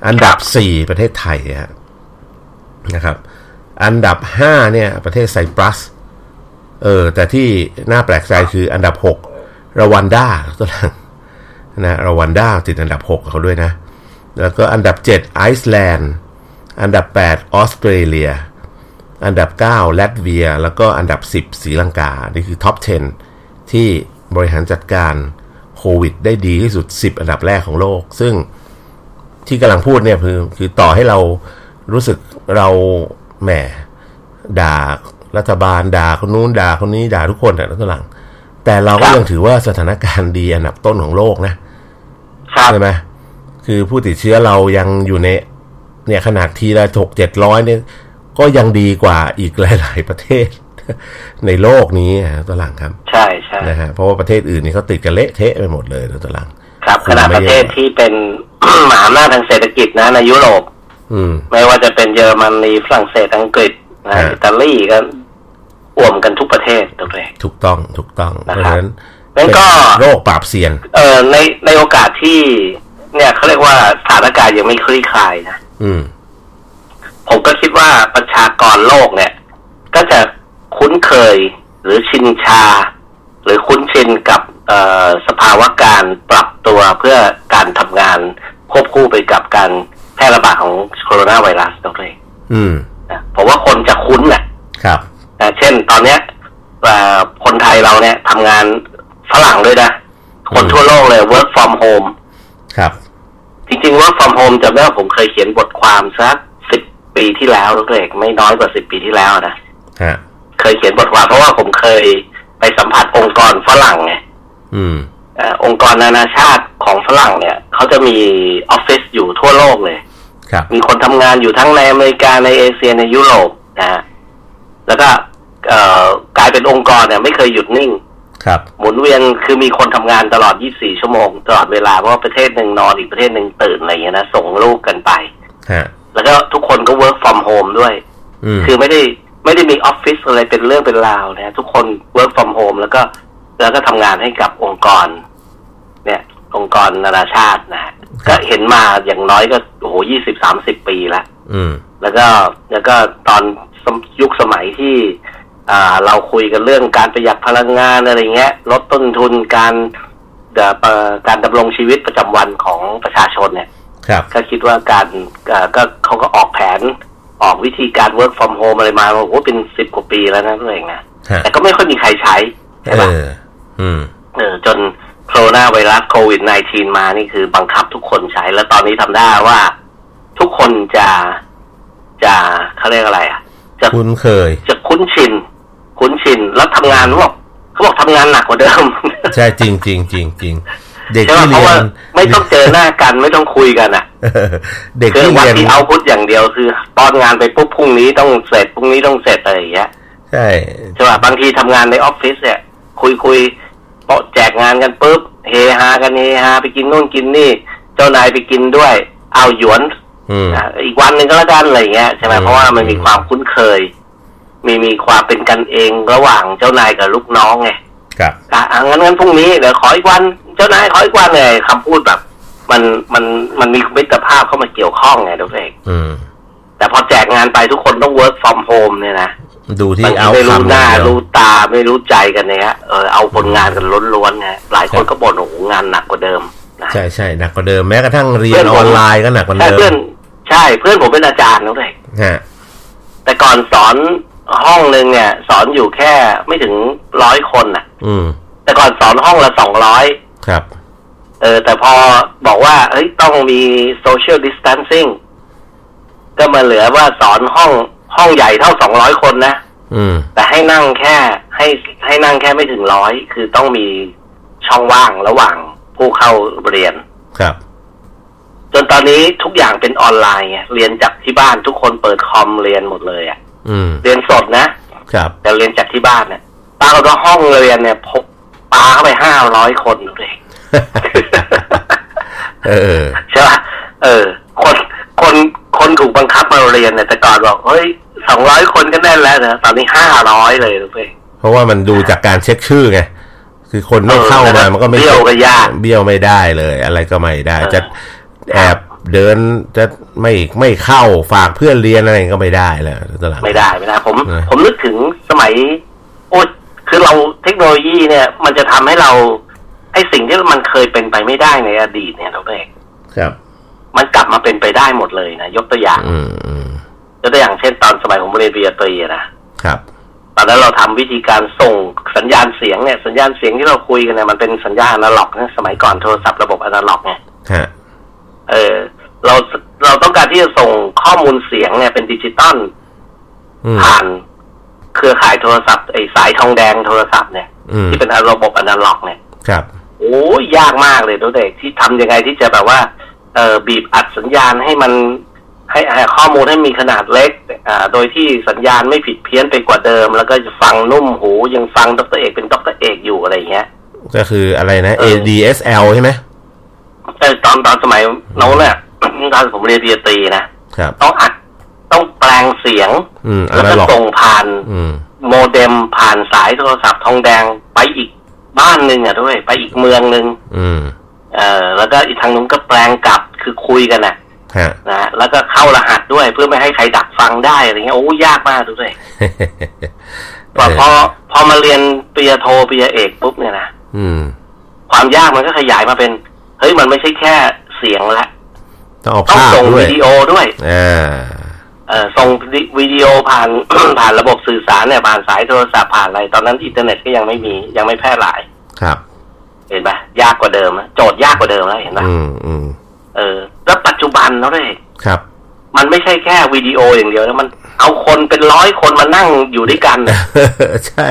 [SPEAKER 1] อันดับสี่ประเทศไทยฮะนะครับ อันดับห้าเนี่ย ประเทศไซปรัส เออ แต่ที่น่าแปลกใจคืออันดับหกรวันดาตัวหลังนะรวันดาติดอันดับหกกับเขาด้วยนะ แล้วก็อันดับเจ็ดไอซ์แลนด์ อันดับแปดออสเตรเลีย อันดับเก้าลัตเวีย แล้วก็อันดับสิบศรีลังกา นี่คือ top 10 ที่บริหารจัดการโควิดได้ดีที่สุด 10 อันดับแรกของโลก ซึ่งที่กำลังพูดเนี่ยคือคือต่อให้เรารู้สึกเรา แหมด่ารัฐบาลด่าคนนู้นด่าคนนี้ด่าทุกคนแต่ละหลัง แต่เราก็
[SPEAKER 2] ครับ
[SPEAKER 1] ยังถือว่าสถานการณ์ดีอันดับต้นของโลกนะ
[SPEAKER 2] ครับ
[SPEAKER 1] ใช่ไหมคือผู้ติดเชื้อเรายังอยู่ใน เนี่ยขนาดทีละหกเจ็ดร้อยเนี่ย ก็ยังดีกว่าอีกหลาย ๆ ประเทศ ในโลกนี้นะตัวหลังครับ
[SPEAKER 2] ใช่ใช่
[SPEAKER 1] นะฮะเพราะว่าประเทศอื่นนี่เขาติดกันเละเทะไปหมดเลยนะตัวหลัง
[SPEAKER 2] ครับ
[SPEAKER 1] คุ
[SPEAKER 2] ข
[SPEAKER 1] ม
[SPEAKER 2] ณะ
[SPEAKER 1] ไม่
[SPEAKER 2] ประเทศ
[SPEAKER 1] แย่
[SPEAKER 2] ที่เป็นมหาอำนาจทางเศรษฐกิจนะในยุโรป
[SPEAKER 1] อืม
[SPEAKER 2] ไม่ว่าจะเป็นเยอรมนีฝรั่งเศสอังกฤษนะ
[SPEAKER 1] ฮะ
[SPEAKER 2] อิตาลีก็อ่วมกันทุกประเทศตัวเอง
[SPEAKER 1] ถูกต้องถูกต้องเพ
[SPEAKER 2] นะ
[SPEAKER 1] ราะ
[SPEAKER 2] ครับ
[SPEAKER 1] ฉะนั้น
[SPEAKER 2] งั้นก็
[SPEAKER 1] เป็นโรคปราบเซียน
[SPEAKER 2] เอ่อในในโอกาสที่ เนี่ยเขาเรียกว่าสถานการณ์ยังไม่คลี่คลายนะ
[SPEAKER 1] อืม
[SPEAKER 2] ผมก็คิดว่าประชากรโลกเนี่ย ก็จะคุ้นเคยหรือชินชา หรือคุ้นชินกับเอ่อสภาวะการปรับตัวเพื่อการทำงานควบคู่ไปกับการ แพร่ระบาดของโคโรนาไวรัสตัวเอง
[SPEAKER 1] อืม
[SPEAKER 2] นะผมว่าคนจะคุ้นแหละ
[SPEAKER 1] ครับ
[SPEAKER 2] นะเช่นตอนเนี้ยเอ่อคนไทยเราเนี่ยทำงานฝรั่งด้วยนะ คนทั่วโลกเลย work from home
[SPEAKER 1] ครับ
[SPEAKER 2] จริงๆ work from home จำได้ว่าผมเคยเขียนบทความสักสิบปีที่แล้วลูกเอกไม่น้อยกว่าสิบปีที่แล้วนะ
[SPEAKER 1] ฮะ
[SPEAKER 2] เคยเขียนบทความเพราะว่าผมเคยไปสัมผัสองค์กรฝรั่งไง
[SPEAKER 1] อืม
[SPEAKER 2] เอ่อองค์กรนานาชาติของฝรั่งเนี่ย เขาจะมีออฟฟิศอยู่ทั่วโลกเลย
[SPEAKER 1] ครับ
[SPEAKER 2] มีคนทำงานอยู่ทั้งในอเมริกาในเอเชียในยุโรปนะฮะแล้วก็เอ่อกลายเป็นองค์กรเนี่ยไม่เคยหยุดนิ่ง
[SPEAKER 1] ครับ
[SPEAKER 2] หมุนเวียนคือมีคนทำงานตลอด 24 ชั่วโมง ตลอดเวลาเพราะว่าประเทศหนึ่งนอนอีกประเทศหนึ่งตื่นอะไรอย่างเงี้ยนะส่งลูกกันไป
[SPEAKER 1] ฮะ
[SPEAKER 2] แล้วก็ทุกคนก็ work from home ด้วย
[SPEAKER 1] อืม
[SPEAKER 2] คือไม่ได้ไม่ได้มีออฟฟิศอะไรเป็นเรื่องเป็นราวนะทุกคน work from home แล้วก็แล้วก็ทำงานให้กับองค์กร เนี่ย องค์กรนานาชาตินะฮะก็เห็นมาอย่างน้อยก็โอ้โหยี่สิบสามสิบปีแล้ว
[SPEAKER 1] อืม
[SPEAKER 2] แล้วก็แล้วก็ตอนสมยุคสมัยที่อ่าเราคุยกันเรื่องการประหยัดพลังงานอะไรเงี้ย ลดต้นทุนการเอ่อเอ่อการดำรงชีวิตประจำวันของประชาชนเนี่ย
[SPEAKER 1] ครับ
[SPEAKER 2] ก็คิดว่าการเอ่อก็เขาก็ออกแผนออกวิธีการ work from home อะไรมาโอ้โหเป็นสิบกว่าปีแล้วนะตัวเองนะ
[SPEAKER 1] ฮะ
[SPEAKER 2] แต่ก็ไม่ค่อยมีใครใช้ใช่
[SPEAKER 1] เอ
[SPEAKER 2] ปะ
[SPEAKER 1] ออืม
[SPEAKER 2] เออจน โคโรนาไวรัสโควิด -19 มานี่คือบังคับทุกคนใช้ แล้วตอนนี้ทำได้ว่าทุกคนจะจะเขาเรียกอะไรอะ จะ
[SPEAKER 1] คุ้นเคย
[SPEAKER 2] จะคุ้นชิน คุ้นชิน แล้วทำงานเขาบอกเขาบอกทำงานหนักกว่าเดิม
[SPEAKER 1] ใช่จริงจริงจริงจริงเด็ก
[SPEAKER 2] ใช่ไหม
[SPEAKER 1] ที่
[SPEAKER 2] เพ
[SPEAKER 1] เรี
[SPEAKER 2] ราะ
[SPEAKER 1] ย
[SPEAKER 2] ว่านไม่ต้องเจอหน้ากันไม่ต้องคุยกันอะ
[SPEAKER 1] เด็ก
[SPEAKER 2] คือ
[SPEAKER 1] ที่
[SPEAKER 2] วัน
[SPEAKER 1] เรียน
[SPEAKER 2] ที่เอาพุทอย่างเดียวคือตอนงานไปปุ๊บพรุ่งนี้ต้องเสร็จพรุ่งนี้ต้องเสร็จอะไรอย่างเงี้ย
[SPEAKER 1] ใช่
[SPEAKER 2] ใช่ป่ะบางทีทำงานในออฟฟิศเนี่ย คุยคุย โปะแจกงานกันปุ๊บเฮฮากันเฮฮาไปกินนู่นกินนี่ เจ้านายไปกินด้วย เอาหยวน
[SPEAKER 1] อืม
[SPEAKER 2] อะอีกวันหนึ่งก็แล้วกันอะไรอย่างเงี้ยใช่ไหม
[SPEAKER 1] อืม
[SPEAKER 2] เพราะว่ามันมีความคุ้นเคย มีมีความเป็นกันเองระหว่างเจ้านายกับลูกน้องไง
[SPEAKER 1] ครับ
[SPEAKER 2] อะอะงั้นงั้นพรุ่งนี้เดี๋ยวขออีกวัน เจ้านายขออีกวันเลยคำพูดแบบ มันมันมันมีมิตรภาพเข้ามาเกี่ยวข้องไงทุกเอง
[SPEAKER 1] อืม
[SPEAKER 2] แต่พอแจกงานไปทุกคนต้อง work from home เนี่ยนะ
[SPEAKER 1] ดูที่
[SPEAKER 2] บางที
[SPEAKER 1] เอา
[SPEAKER 2] ไม่รู้
[SPEAKER 1] คำ
[SPEAKER 2] หน้า
[SPEAKER 1] อย่งเดียว
[SPEAKER 2] รู้ตาไม่รู้ใจกันเนี่ยเออเอาผลงานกันล้วนๆไงหลายคนก็บ่นโอ้โหงานหนักกว่าเดิมนะ
[SPEAKER 1] ใช่ใช่หนักกว่าเดิมแม้กระทั่งเรีย
[SPEAKER 2] เพื่
[SPEAKER 1] น
[SPEAKER 2] อน
[SPEAKER 1] อ
[SPEAKER 2] ผม
[SPEAKER 1] อนไลน์ก็หนักกว่า
[SPEAKER 2] ใช่
[SPEAKER 1] เดิ
[SPEAKER 2] เพื่อน
[SPEAKER 1] ม
[SPEAKER 2] ใช่เพื่อนผมเป็นอาจารย์นะเลย
[SPEAKER 1] ฮะ
[SPEAKER 2] แต่ก่อนสอนห้องหนึ่งเนี่ย สอนอยู่แค่ไม่ถึงร้อยคนน่ะ
[SPEAKER 1] อืม
[SPEAKER 2] แต่ก่อนสอนห้องละสองร้อย
[SPEAKER 1] ครับ
[SPEAKER 2] เออ แต่พอบอกว่าเฮ้ยต้องมี social distancing ก็มาเหลือว่าสอนห้อง ห้องใหญ่เท่าสองร้อยคนนะ
[SPEAKER 1] อืม
[SPEAKER 2] แต่ให้นั่งแค่ให้ให้นั่งแค่ไม่ถึงร้อยคือต้องมีช่องว่างระหว่างผู้เข้าเรียน
[SPEAKER 1] ครับ
[SPEAKER 2] จนตอนนี้ทุกอย่างเป็นออนไลน์ไงเรียนจากที่บ้านทุกคนเปิดคอมเรียนหมดเลยอะ่ะ
[SPEAKER 1] อืม
[SPEAKER 2] เรียนสดนะ
[SPEAKER 1] ครับ
[SPEAKER 2] แต่เรียนจากที่บ้านเนี่ยปาก็ห้องเรียนเนี่ยพกปาเข้าไปห้าร้อยคนเลย
[SPEAKER 1] เออ
[SPEAKER 2] ใช่ป่ะเออ คนคนคนถูกบังคับมาเรียนเนี่ยแต่ก่อนบอกเฮ้ย สองร้อยคนก็แน่นแล้วนะตอนนี้ห้าร้อยเลยเลย
[SPEAKER 1] เพราะว่ามันดูจากการเช็คชื่อไงคือคนไม่เข้ามามันก็ไม่
[SPEAKER 2] เบี้ยวก็ยาก
[SPEAKER 1] เบี้ยวไม่ได้เลย อะไรก็ไม่ได้
[SPEAKER 2] เออ
[SPEAKER 1] จะแอบเดินจะไม่ไม่เข้าฝากเพื่อนเรียนอะไรก็ไม่ได้แล้วตอนหลัง
[SPEAKER 2] ไม่ได้ไม่ได้ผม
[SPEAKER 1] เออ
[SPEAKER 2] ผมนึกถึงสมัย โอ้คือเราเทคโนโลยีเนี่ย มันจะทำให้เราไอ้สิ่งที่มันเคยเป็นไปไม่ได้ในอดีตเนี่ยเราเอง
[SPEAKER 1] ครับ
[SPEAKER 2] มันกลับมาเป็นไปได้หมดเลยนะยกตัวอย่าง
[SPEAKER 1] อืมอืม
[SPEAKER 2] ยก ตัวอย่างเช่นตอนสมัยผมเรียนปริญญาตรีอะนะครับ ตอนนั้นเราทำวิธีการส่งสัญญาณเสียงเนี่ยสัญญาณเสียงที่เราคุยกันเนี่ยมันเป็นสัญญาณอนาล็อกนะสมัยก่อนโทรศัพท์ระบบอนาล็อกไง
[SPEAKER 1] ฮะ
[SPEAKER 2] เออ เราเราต้องการที่จะส่งข้อมูลเสียงเนี่ยเป็นดิจิตอล
[SPEAKER 1] อืม
[SPEAKER 2] ผ่านเครือข่ายโทรศัพท์ไอ้สายทองแดงโทรศัพท์เนี่ย
[SPEAKER 1] อืม
[SPEAKER 2] ที่เป็นระบบอนาล็อก เนี่ย
[SPEAKER 1] ครับ
[SPEAKER 2] โอ้ยยากมากเลยตัวเด็กที่ทำยังไงที่จะแบบว่า เออบีบอัดสัญญาณให้มัน ให้ให้ข้อมูลให้มีขนาดเล็กอ่าโดยที่สัญญาณไม่ผิดเพี้ยนไปกว่าเดิม แล้วก็จะฟังนุ่มหูยังฟังดรเอกเป็นดรเอกอยู่อะไรเงี้ย
[SPEAKER 1] ก็คืออะไรนะ
[SPEAKER 2] เออ
[SPEAKER 1] ADSL ใช่ไหม
[SPEAKER 2] แต่ตอนตอนสมัยโน้นเนี่ยตอนผมเรียนปริญญาตรีนะครับต้องอัดต้องแปลงเสียง
[SPEAKER 1] อืมอ
[SPEAKER 2] แล้ว
[SPEAKER 1] นา
[SPEAKER 2] ก็
[SPEAKER 1] ล็อก
[SPEAKER 2] ส่งผ่าน
[SPEAKER 1] อืม
[SPEAKER 2] โมเด็มผ่านสายโทรศัพท์ทองแดงไปอีกบ้านหนึ่งอะด้วย ไปอีกเมืองหนึ่ง
[SPEAKER 1] อืม
[SPEAKER 2] เอ่อแล้วก็อีกทางนู้นก็แปลงกลับคือคุยกันนะ
[SPEAKER 1] ฮะ
[SPEAKER 2] นะฮะแล้วก็เข้ารหัสด้วยเพื่อไม่ให้ใครดักฟังได้อะไรเงี้ยโอ้ยากมากด้วยพอพอพอมาเรียนปริญญาโทปริญญาเอกปุ๊บเนี่ยนะ
[SPEAKER 1] อืม
[SPEAKER 2] ความยากมันก็ขยายมาเป็น เฮ้ยมันไม่ใช่แค่เสียงละ
[SPEAKER 1] ต้องเอา
[SPEAKER 2] ต้อง
[SPEAKER 1] ภาพ
[SPEAKER 2] ส่ง
[SPEAKER 1] ด้วย
[SPEAKER 2] วิดีโอด้วย
[SPEAKER 1] อ่า
[SPEAKER 2] เอ่อส่งวิดีโอผ่านผ่านระบบสื่อสารเนี่ยผ่านสายโทรศัพท์ผ่านอะไร ตอนนั้นอินเทอร์เน็ตก็ยังไม่มียังไม่แพร่หลาย
[SPEAKER 1] ครับ
[SPEAKER 2] เห็นปะยากกว่าเดิมนะโจทย์ยากกว่าเดิมแล้วเห็นปะ
[SPEAKER 1] อืมอืม
[SPEAKER 2] เออ แล้วปัจจุบันเนาะเลย
[SPEAKER 1] ครับ
[SPEAKER 2] มันไม่ใช่แค่วิดีโออย่างเดียวนะมันเอาคนเป็นร้อยคนมานั่งอยู่ด้วยกันน่ะ
[SPEAKER 1] ใช่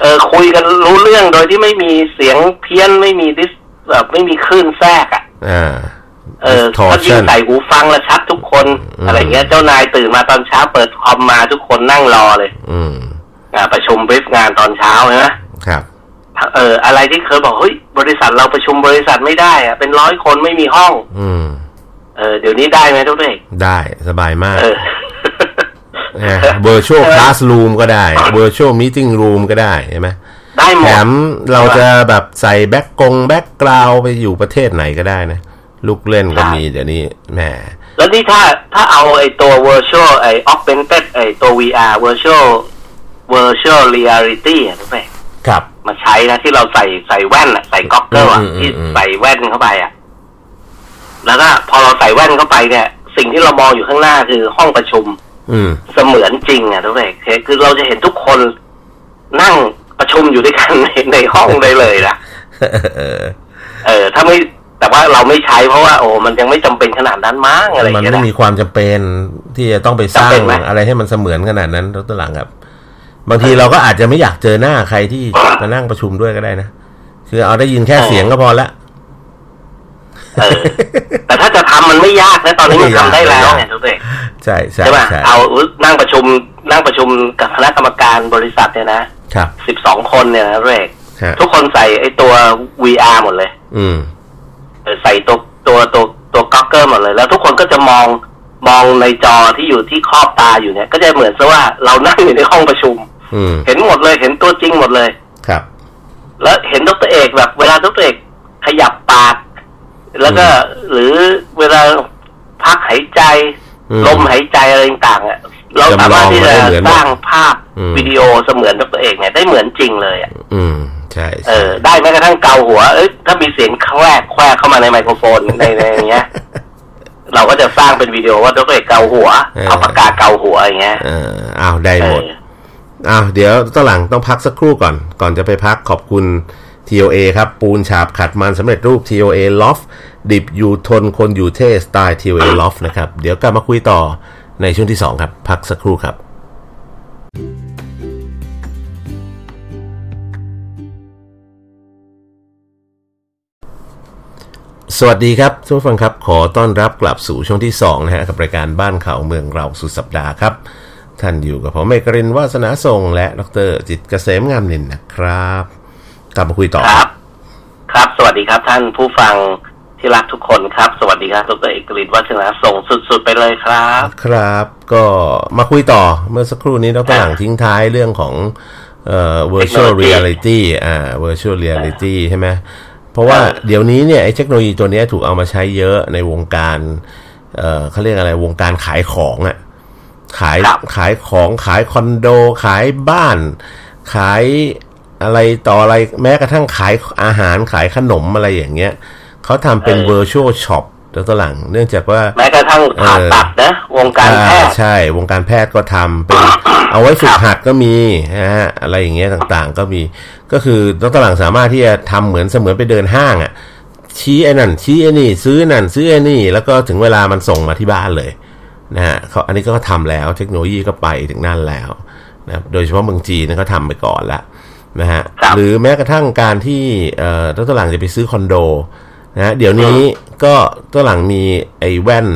[SPEAKER 2] เออคุยกันรู้เรื่องโดยที่ไม่มีเสียงเพี้ยนไม่มีดิสแบบไม่มีคลื่นแทรกอะ
[SPEAKER 1] อ่า
[SPEAKER 2] เออถ้ายิ่ง
[SPEAKER 1] distortion
[SPEAKER 2] ใส่หูฟังแล้วชัดทุกคน
[SPEAKER 1] อืม
[SPEAKER 2] อะไรเงี้ยเจ้านายตื่นมาตอนเช้าเปิดคอมมาทุกคนนั่งรอเลย
[SPEAKER 1] อืม
[SPEAKER 2] อ่าประชุม brief งานตอนเช้าใช่ไหม
[SPEAKER 1] ครับ
[SPEAKER 2] เอออะไรที่เคยบอกเฮ้ยบริษัทเราประชุมบริษัทไม่ได้อะเป็นร้อยคนไม่มีห้อง
[SPEAKER 1] อืม
[SPEAKER 2] เออเดี๋ยวนี้ได้ไหมทุกเด็ก
[SPEAKER 1] ได้สบายมาก
[SPEAKER 2] เออ
[SPEAKER 1] นะ virtual classroom ก็ได้ virtual meeting room ก็ได้ใช่ไหม
[SPEAKER 2] ได้หมด
[SPEAKER 1] แถมเราจะแบบใส่แบ็กกง background ไปอยู่ประเทศไหนก็ได้นะ ลูกเล่นก็มีเดี๋ยวนี้แหม
[SPEAKER 2] แล้วนี่ถ้าถ้าเอาไอ้ตัว virtual ไอ้ augmented ไอ้ตัว VR virtual virtual reality อะทุกเด็ก
[SPEAKER 1] ครับ
[SPEAKER 2] มาใช้นะที่เราใส่ใส่แว่นอะใส่ก๊อกเกอร์อะ
[SPEAKER 1] อืมอืม
[SPEAKER 2] ที่
[SPEAKER 1] อืม
[SPEAKER 2] ใส่แว่นเข้าไปอะ แล้วก็พอเราใส่แว่นเข้าไปเนี่ย สิ่งที่เรามองอยู่ข้างหน้าคือห้องประชุม
[SPEAKER 1] อืม
[SPEAKER 2] เสมือนจริงอะทุกเอกคือเราจะเห็นทุกคนนั่งประชุมอยู่ด้วยกันในในห้องได้เลยนะ
[SPEAKER 1] เออ
[SPEAKER 2] เออถ้าไม่แต่ว่าเราไม่ใช้เพราะว่าโอ้มันยังไม่จำเป็นขนาดนั้นมั้งอะไรอย่าง
[SPEAKER 1] มัน
[SPEAKER 2] เงี้ย
[SPEAKER 1] ไม่
[SPEAKER 2] นะ
[SPEAKER 1] มีความจำเป็นที่จะต้องไปสร้า
[SPEAKER 2] จำเป็
[SPEAKER 1] ง
[SPEAKER 2] นไหม
[SPEAKER 1] อะไรให้มันเสมือนขนาดนั้นดรหลังครับ บางทีเราก็อาจจะไม่อยากเจอหน้าใครที่มานั่งประชุมด้วยก็ได้นะคือเอาได้ยินแค่เสียงก็พอละ
[SPEAKER 2] เออ แต่ถ้าจะทำมันไม่ยากนะตอนนี้มันทำได้แล้ว
[SPEAKER 1] ไม่
[SPEAKER 2] ไง
[SPEAKER 1] ยาก
[SPEAKER 2] ทุกเอก
[SPEAKER 1] ใช่ใช่
[SPEAKER 2] ใช่ป่ะ
[SPEAKER 1] ใช่
[SPEAKER 2] เอานั่งประชุมนั่งประชุมกับคณะกรรมการบริษัทเนี่ยนะครับสิบสองคนเนี่ยนะเรก
[SPEAKER 1] ฮะ
[SPEAKER 2] ทุกคนใส่ไอ้ตัว VR หมดเลย
[SPEAKER 1] อืม
[SPEAKER 2] เออใส่ตัวตัวตัวตัวก๊อกเกอร์หมดเลย แล้วทุกคนก็จะมองมองในจอที่อยู่ที่ครอบตาอยู่เนี่ย ก็จะเหมือนซะว่าเรานั่งอยู่ในห้องประชุม
[SPEAKER 1] อืม
[SPEAKER 2] เห็นหมดเลยเห็นตัวจริงหมดเลย
[SPEAKER 1] ครับ
[SPEAKER 2] แล้วเห็นดรเอกแบบ เวลาดรเอกขยับปาก แล้วก็หรือเวลาพักหายใจ
[SPEAKER 1] อืม
[SPEAKER 2] ลมหายใจอะไรต่างๆอะเราสามารถที่จะ
[SPEAKER 1] จำลองไว้เหมือน
[SPEAKER 2] สร้างภาพ
[SPEAKER 1] อืม
[SPEAKER 2] วิดีโอเสมือนดรเอกเนี่ยได้เหมือนจริงเลยอะ
[SPEAKER 1] อืมใช่
[SPEAKER 2] เอ
[SPEAKER 1] ใช่
[SPEAKER 2] อได้แม้กระทั่งเกาหัว เอ้ยถ้ามีเสียงแควกแควกเข้ามาในไมโครโฟนในในอย่างเงี้ย เราก็จะสร้างเป็นวิดีโอว่าดรเอกเกาหัวเอาปากกาเกาหัวอย่างเงี้ย
[SPEAKER 1] เอออ้าวได้หมดอ้าวเดี๋ยวตอนหลังต้องพักสักครู่ก่อน ก่อนจะไปพักขอบคุณ TOA ครับ ปูนฉาบขัดมันสำเร็จรูป TOA Loft ดิบอยู่ทนคนอยู่เท่สไตล์ TOA Loft นะครับ เดี๋ยวกลับมาคุยต่อในช่วงที่ 2 ครับ พักสักครู่ครับ สวัสดีครับทุกฟังครับ ขอต้อนรับกลับสู่ช่วงที่ 2 นะฮะ กับรายการบ้านข่าวเมืองเราสุดสัปดาห์ครับ ท่านอยู่กับผมเมกรินวาสนาทรงและดรจิตเกษมงามนินนะครับ กลับมาคุยต่อ
[SPEAKER 2] ครับ ครับ สวัสดีครับท่านผู้ฟัง ที่รักทุกคนครับ สวัสดีครับดรเอกฤทธิ์วัฒนาส่งสุด ๆ ไปเลยครับ
[SPEAKER 1] ครับ ก็มาคุยต่อเมื่อสักครู่นี้เราหลังทิ้งท้ายเรื่องของเอ่อ virtual reality อ่า virtual reality ใช่ไหมเพราะว่าเดี๋ยวนี้เนี่ยไอ้เทคโนโลยีตัวนี้ถูกเอามาใช้เยอะในวงการ เอ่อเขาเรียกอะไรวงการขายของอะ่ะขายขายของขายคอนโด ขายบ้าน ขายอะไรต่ออะไรแม้กระทั่งขายอาหารขายขนมอะไรอย่างเงี้ย เขาทำเป็น virtual shop ตัวตหลัง เนื่องจากว่า
[SPEAKER 2] แม้กระทั่งผ่าตัดนะ วงการแพทย์ใช่
[SPEAKER 1] วงการแพทย์ก็ทำเป็น เอาไว้ฝึกหัดก็มีนะฮะอะไรอย่างเงี้ยต่างๆ ก็มี ก็คือตัวตหลังสามารถที่จะทำเหมือนเสมือนไปเดินห้างอะชี้ไอ้นั่นชี้ไอ้นี่ ซื้อนั่น ซื้อไอ้นี่ แล้วก็ถึงเวลามันส่งมาที่บ้านเลยนะฮะเขาอันนี้ก็ทำแล้วเทคโนโลยีก็ไปถึงนั่นแล้วนะโดยเฉพาะเมืองจีนก็ทำไปก่อนแล้วนะฮะหรือแม้กระทั่งการที่เอ่อตัวหลังจะไปซื้อคอนโด นะเดี๋ยวนี้ก็ตัวหลังมีไอ้แว่น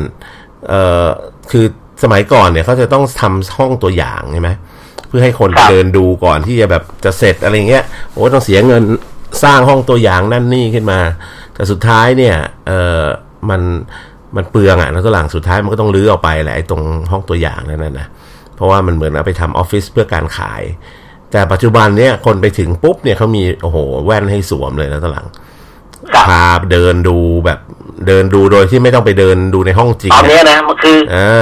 [SPEAKER 1] เอ่อคือสมัยก่อนเนี่ยเขาจะต้องทำห้องตัวอย่างใช่ไหมเพื่อให้คนเดินดูก่อนที่จะแบบจะเสร็จอะไรเงี้ยโอ้ต้องเสียเงินสร้างห้องตัวอย่างนั่นนี่ขึ้นมา แต่สุดท้ายเนี่ยเออมันมันเปลืองอะแล้วตัวหลังสุดท้ายมันก็ต้องรื้อออกไปแหละไอ้ตรงห้องตัวอย่างนั่นนะเพราะว่ามันเหมือนเอาไปทำออฟฟิศเพื่อการขาย แต่ปัจจุบันเนี่ยคนไปถึงปุ๊บเนี่ยเขามีโอ้โหแว่นให้สวมเลยแล้วตหลัง พาเดินดูแบบเดินดูโดยที่ไม่ต้องไปเดินดูในห้องจริง
[SPEAKER 2] ตอนนี้นะมันคือ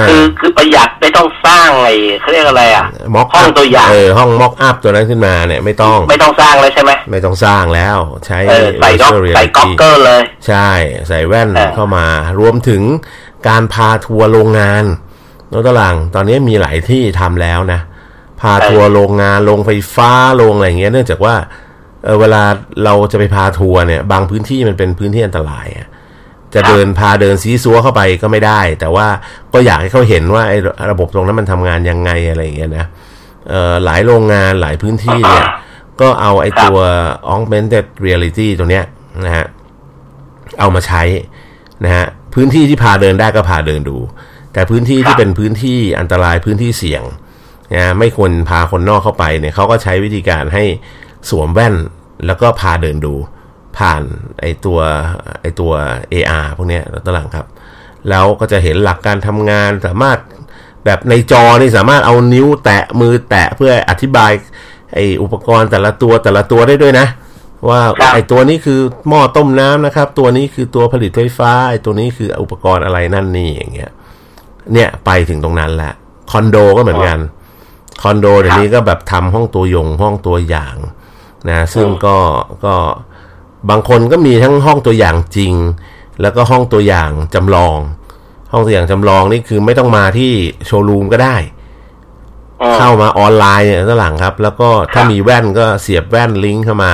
[SPEAKER 2] คือคือประหยัดไม่ต้องสร้างไอ้เขาเรียกอะไรอะ
[SPEAKER 1] ม็อก
[SPEAKER 2] ห้องตัวอย่าง
[SPEAKER 1] เออห้องม็อกอัพตัวนั้นขึ้นมาเนี่ยไม่ต้อง
[SPEAKER 2] ไม่ต้องสร้างเลยใช่ไหม
[SPEAKER 1] ไม่ต้องสร้างแล้ว ใช้
[SPEAKER 2] ใส่ด็อกใส่ก๊อกเกอร์เลย
[SPEAKER 1] ใช่ใส่แว่นเข้ามารวมถึงการพาทัวร์โรงงานโน้ตหลังตอนนี้มีหลายที่ทำแล้วนะ พาทัวร์โรงงานโรงไฟฟ้าโรงอะไรเงี้ยเนื่องจากว่า เออเวลาเราจะไปพาทัวร์เนี่ย บางพื้นที่มันเป็นพื้นที่อันตรายอะจะเดินพาเดินซีซัวเข้าไปก็ไม่ได้ แต่ว่าก็อยากให้เขาเห็นว่าไอ้ระบบตรงนั้นมันทำงานยังไงอะไรอย่างเงี้ยนะเอ่อหลายโรงงานหลายพื้นที่เนี่ย ก็เอาไอ้ตัว augmented reality ตัวเนี้ยนะฮะเอามาใช้นะฮะพื้นที่ที่พาเดินได้ก็พาเดินดู แต่พื้นที่ที่เป็นพื้นที่อันตรายพื้นที่เสี่ยงนะไม่ควรพาคนนอกเข้าไปเนี่ยเขาก็ใช้วิธีการให้ สวมแว่นแล้วก็พาเดินดู ผ่านไอตัวไอตัว AR พวกนี้ตหลังครับ แล้วก็จะเห็นหลักการทำงานสามารถแบบในจอนี่สามารถเอานิ้วแตะมือแตะเพื่ออธิบายไออุปกรณ์แต่ละตัวแต่ละตัวได้ด้วยนะ ว่าไอตัวนี้คือหม้อต้มน้ำนะครับ ตัวนี้คือตัวผลิตไฟฟ้าไอตัวนี้คืออุปกรณ์อะไรนั่นนี่อย่างเงี้ย เนี่ยไปถึงตรงนั้นแหละคอนโดก็เหมือนกันคอนโดเดี๋ยวนี้ก็แบบทำห้องตัวยงห้องตัวอย่าง นะซึ่งก็ก็บางคนก็มีทั้งห้องตัวอย่างจริง แล้วก็ห้องตัวอย่างจำลอง ห้องตัวอย่างจำลองนี่คือไม่ต้องมาที่โชว์รูมก็ได้ เข้ามาออนไลน์เนี่ยด้านหลังครับ แล้วก็ถ้ามีแว่นก็เสียบแว่นลิงก์เข้ามา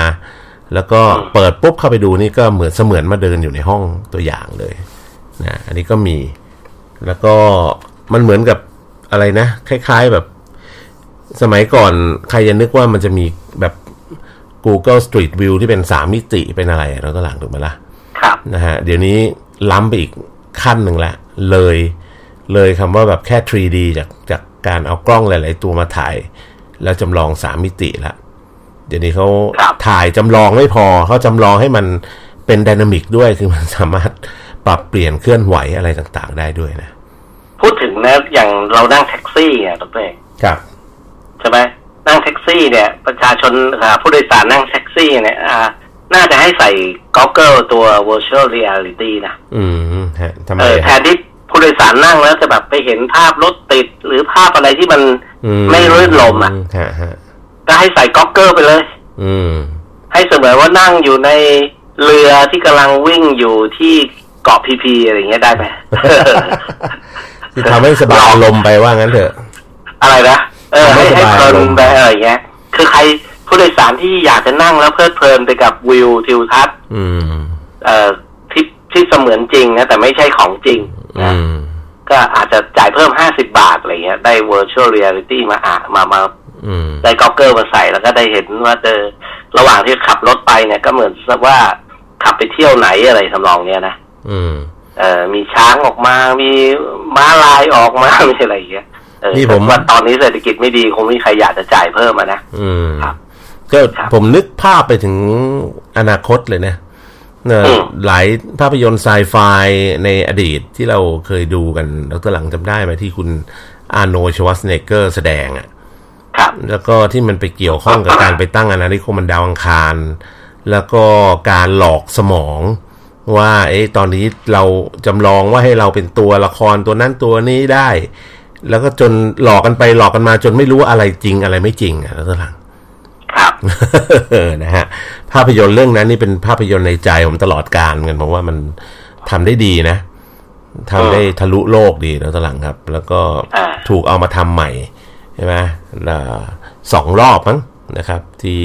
[SPEAKER 1] แล้วก็เปิดปุ๊บเข้าไปดูนี่ก็เหมือนเสมือนมาเดินอยู่ในห้องตัวอย่างเลยนะอันนี้ก็มี แล้วก็มันเหมือนกับอะไรนะ คล้าย ๆแบบสมัยก่อนใครจะนึกว่ามันจะมีแบบ Google Street View ที่เป็นสามมิติเป็นอะไรเราก็หลังถูกไหมล่ะ
[SPEAKER 2] ครับ
[SPEAKER 1] นะฮะเดี๋ยวนี้ล้ำไปอีกขั้นหนึ่งละ เลยเลยคำว่าแบบแค่ 3D จากจากการเอากล้องหลาย ๆ ตัวมาถ่าย แล้วจำลองสามมิติละเดี๋ยวนี้เขาถ่ายจำลองไม่พอเขาจำลองให้มันเป็น dynamic ด้วยคือมันสามารถปรับเปลี่ยนเคลื่อนไหวอะไรต่างๆ ได้ด้วยนะ
[SPEAKER 2] พูดถึงนะอย่างเรานั่งแท็กซี่อะตัวเอง
[SPEAKER 1] ครับ
[SPEAKER 2] ใช่ไหม นั่งแท็กซี่เนี่ย ประชาชนผู้โดยสารนั่งแท็กซี่เนี่ยน่าจะให้ใส่ goggle ตัว virtual reality นะ
[SPEAKER 1] อืมทำไม
[SPEAKER 2] แทนที่ผู้โดยสารนั่งแล้วจะแบบไปเห็นภาพรถติดหรือภาพอะไรที่มันไม่รื่นรมย์อะก็ให้ใส่ goggle ไปเลย
[SPEAKER 1] อืม
[SPEAKER 2] ให้เสมือนว่านั่งอยู่ในเรือที่กำลังวิ่งอยู่ที่เกาะพีพีอะไรเงี้ยได้ไหม
[SPEAKER 1] ที่ทำให้สบายลมไปว่างั้นเถอะ
[SPEAKER 2] อะไรนะ เออให้ให้เพลินไปอะไรเงี้ยคือใครผู้โดยสารที่อยากจะนั่งแล้วเพลิดเพลินไปกับวิวทิวทัศน์เอ่อที่ที่เสมือนจริงนะแต่ไม่ใช่ของจริงนะก็อาจจะจ่ายเพิ่มห้าสิบาทอะไรเงี้ย ได้ virtual reality มาอะมามาได้ก็อกเกอร์มาใส่แล้วก็ได้เห็นว่าเจอระหว่างที่ขับรถไปเนี่ย ก็เหมือนว่าขับไปเที่ยวไหนอะไรทำนองเนี้ยนะเออมีช้างออกมา มีม้าลายออกมาไม่ใช่อะไรเงี้ย นี่ผมว่าตอนนี้เศรษฐกิจไม่ดีคงไม่มีใครอยากจะจ่ายเพิ่มมานะอืมครับ
[SPEAKER 1] ก็ผมนึกภาพไปถึงอนาคตเลยนะหลายภาพยนตร์ไซไฟในอดีตที่เราเคยดูกันดรหลังจำได้ไหมที่คุณอาโนชวัสเนเกอร์แสดงอะ
[SPEAKER 2] ครับ
[SPEAKER 1] แล้วก็ที่มันไปเกี่ยวข้องกับการไปตั้งอาณานิคมมันดาวอังคาร แล้วก็การหลอกสมองว่าเอ้ตอนนี้เราจำลองว่าให้เราเป็นตัวละครตัวนั้นตัวนี้ได้ แล้วก็จนหลอกกันไปหลอกกันมาจนไม่รู้อะไรจริงอะไรไม่จริงอะดรหลัง
[SPEAKER 2] ครับ
[SPEAKER 1] นะฮะภาพยนตร์เรื่องนั้นนี่เป็นภาพยนตร์ในใจผมตลอดการกันเพราะว่ามันทำได้ดีนะทำได้ทะลุโลกดีแล้วตลังครับ แล้วก็ถูกเอามาทำใหม่ใช่ไหมสองรอบมั้งนะครับ ที่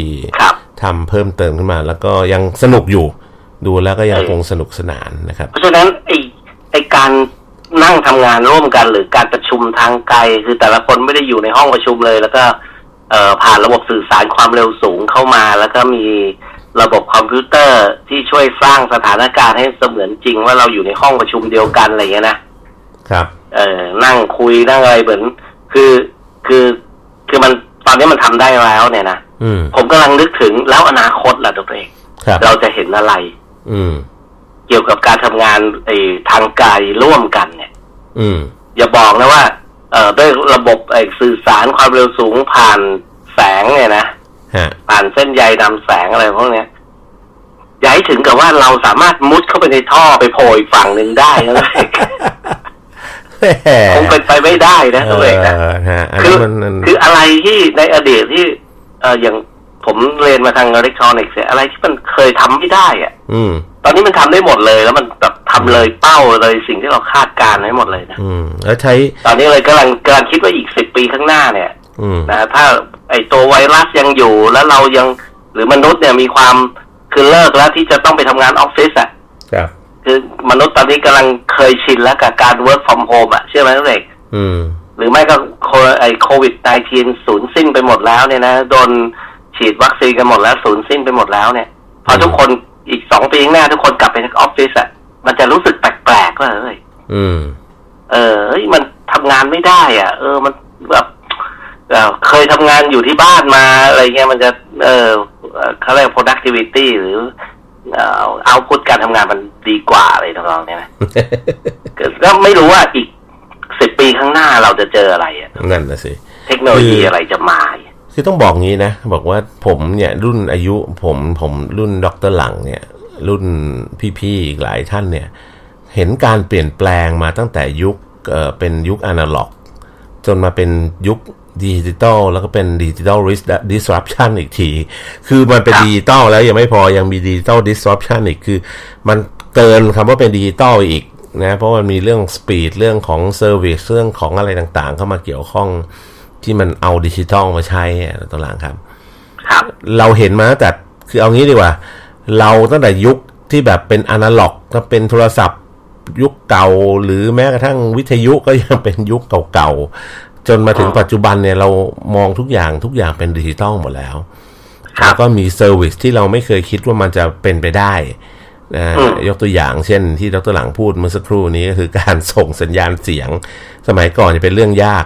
[SPEAKER 1] ทำเพิ่มเติมขึ้นมา แล้วก็ยังสนุกอยู่ ดูแล้วก็ยังคงสนุกสนานนะครับ
[SPEAKER 2] เพราะฉะนั้นไอ้ไอ้การ นั่งทำงานร่วมกัน หรือการประชุมทางไกล คือแต่ละคนไม่ได้อยู่ในห้องประชุมเลย แล้วก็เอ่อผ่านระบบสื่อสารความเร็วสูงเข้ามา แล้วก็มีระบบคอมพิวเตอร์ที่ช่วยสร้างสถานการณ์ให้เสมือนจริง ว่าเราอยู่ในห้องประชุมเดียวกันอะไรเงี้ยนะ
[SPEAKER 1] ครับ
[SPEAKER 2] เออนั่งคุยนั่งอะไรเหมือนคือคือคือมันตอนนี้มันทำได้แล้วเนี่ยนะผมกำลังนึกถึงแล้วอนาคตล่ะตัวเองเราจะเห็นอะไร
[SPEAKER 1] อื
[SPEAKER 2] เกี่ยวกับการทำงานไอ้ทางกายร่วมกันเนี่ย
[SPEAKER 1] อืม
[SPEAKER 2] อย่าบอกนะว่า เอ่อด้วยระบบไอ้สื่อสารความเร็วสูงผ่านแสงเนี่ยนะผ่านเส้นใยดำแสงอะไรพวกเนี้ยใหญ่ถึงกับว่าเราสามารถมุดเข้าไปในท่อไปโผล่อีกฝั่งหนึ่งได้เลยคงเป็นไปไม่ได้นะตัวเองนะคือคืออะไรที่ในอดีตที่เอออย่าง ผมเรียนมาทางอิเล็กทรอนิกส์อะไรที่มันเคยทำไม่ได้อะตอนนี้มันทำได้หมดเลย แล้วมันแบบทำเลยเป้าเลยสิ่งที่เราคาดการไว้หมดเลยนะ
[SPEAKER 1] อืม แล้วใช้
[SPEAKER 2] ตอนนี้เลยกำลังกำลังคิดว่าอีกสิบปีข้างหน้าเนี่ยนะถ้าไอตัวไวรัสยังอยู่แล้วเรายังหรือมนุษย์เนี่ยมีความคือเลิกแล้วที่จะต้องไปทำงานออฟฟิศอะ
[SPEAKER 1] ครับ
[SPEAKER 2] คือมนุษย์ตอนนี้กำลังเคยชินแล้วกับการ work from home อะเชื่อไหมทุกเด็กหรือไม่ก็ไอโควิด -19 สูญสิ้นไปหมดแล้วเนี่ยนะโดน ฉีดวัคซีนกันหมดแล้วสูญสิ้นไปหมดแล้วเนี่ยพอทุกคนอีกสองปีข้างหน้าทุกคนกลับไปที่ออฟฟิศอะมันจะรู้สึกแปลกๆว่าเอ้ยเออเฮ้ยมันทำงานไม่ได้ อะ เออมันแบบเคยทำงานอยู่ที่บ้านมาอะไรเงี้ยมันจะ เออเขาเรียก productivity หรือเอาพุทการทำงานมันดีกว่าอะไรทำนองนี้นะก็ไม่รู้ว่าอีกสิบปีข้างหน้าเราจะเจออะไรอะ
[SPEAKER 1] นั่นนะสิ
[SPEAKER 2] เทคโนโลยีอะไรจะมา
[SPEAKER 1] คือต้องบอกงี้นะ บอกว่าผมเนี่ยรุ่นอายุผมผมรุ่นด็อกเตอร์หลังเนี่ย รุ่นพี่ๆอีกหลายท่านเนี่ย เห็นการเปลี่ยนแปลงมาตั้งแต่ยุคเอ่อเป็นยุคอนาล็อก จนมาเป็นยุคดิจิตอลแล้วก็เป็น digital disruption อีกที คือมันเป็นดิจิตอลแล้วยังไม่พอยังมี digital disruption อีกคือ มันเกินคำว่าเป็นดิจิตอลอีกนะ เพราะมันมีเรื่อง speed เรื่องของ service เรื่องของอะไรต่างๆ เข้ามาเกี่ยวข้อง ที่มันเอาดิจิตอลมาใช้ตัวหลังครับ
[SPEAKER 2] ครับ
[SPEAKER 1] เราเห็นมาแต่คือเอางี้ดีกว่า เราตั้งแต่ยุคที่แบบเป็นอนาล็อกก็เป็นโทรศัพท์ยุคเก่าหรือแม้กระทั่งวิทยุก็ยังเป็นยุคเก่าๆ จนมาถึงปัจจุบันเนี่ยเรามองทุกอย่างทุกอย่างเป็นดิจิตอลหมดแล้วแล้วก็มี service ที่เราไม่เคยคิดว่ามันจะเป็นไปได้นะยกตัวอย่างเช่นที่ดรหลังพูดเมื่อสักครู่นี้ก็คือการส่งสัญญาณเสียง สมัยก่อนจะเป็นเรื่องยาก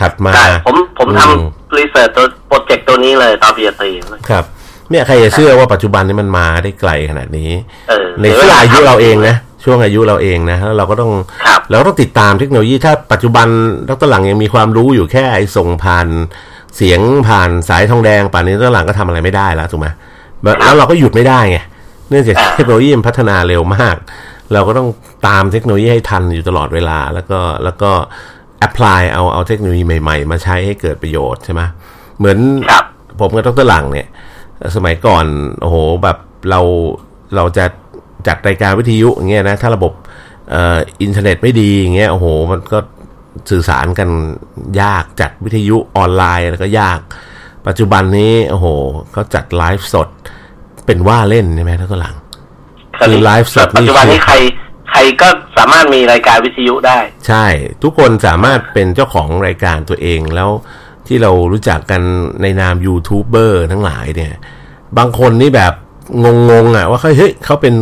[SPEAKER 1] ถัดมา
[SPEAKER 2] ผมผมทำ research ตัว project ตัวนี้เลยตอนป.ตรี
[SPEAKER 1] ครับ เนี่ยใครจะเชื่อว่าปัจจุบันนี้มันมาได้ไกลขนาดนี้
[SPEAKER 2] ใน
[SPEAKER 1] ช่วงอายุเราเองนะช่วงอายุเราเองนะแล้วเราก็ต้องเราต้องติดตามเทคโนโลยีถ้าปัจจุบันดรหลังยังมีความรู้อยู่แค่ไอ้ส่งผ่านเสียงผ่านสายทองแดงป่านนี้ดรหลังก็ทำอะไรไม่ได้แล้วถูกไหมแล้วเราก็หยุดไม่ได้ไงเนื่องจากเทคโนโลยีมันพัฒนาเร็วมาก เราก็ต้องตามเทคโนโลยีให้ทันอยู่ตลอดเวลา แล้วก็แล้วก็ แอพพลายเอาเอาเทคโนโลยีใหม่ๆ มาใช้ให้เกิดประโยชน์ใช่ไหมเหมือนผมกับดรหลังเนี่ย สมัยก่อนโอ้โหแบบเราเราจะจัดรายการวิทยุอย่างเงี้ยนะ ถ้าระบบเอ่ออินเทอร์เน็ตไม่ดีอย่างเงี้ยโอ้โห มันก็สื่อสารกันยากจัดวิทยุออนไลน์แล้วก็ยาก ปัจจุบันนี้โอ้โหเขาจัดไลฟ์สดเป็นว่าเล่นใช่ไหมท่านก็หลัง
[SPEAKER 2] คือไลฟ์สดปัจจุบันนี้ใคร ใครก็สามารถมีรายการวิทยุได้
[SPEAKER 1] ใช่ ทุกคนสามารถเป็นเจ้าของรายการตัวเองแล้วที่เรารู้จักกันในนามยูทูบเบอร์ทั้งหลายเนี่ย บางคนนี่แบบงงๆอะว่าเฮ้ยเขาเป็น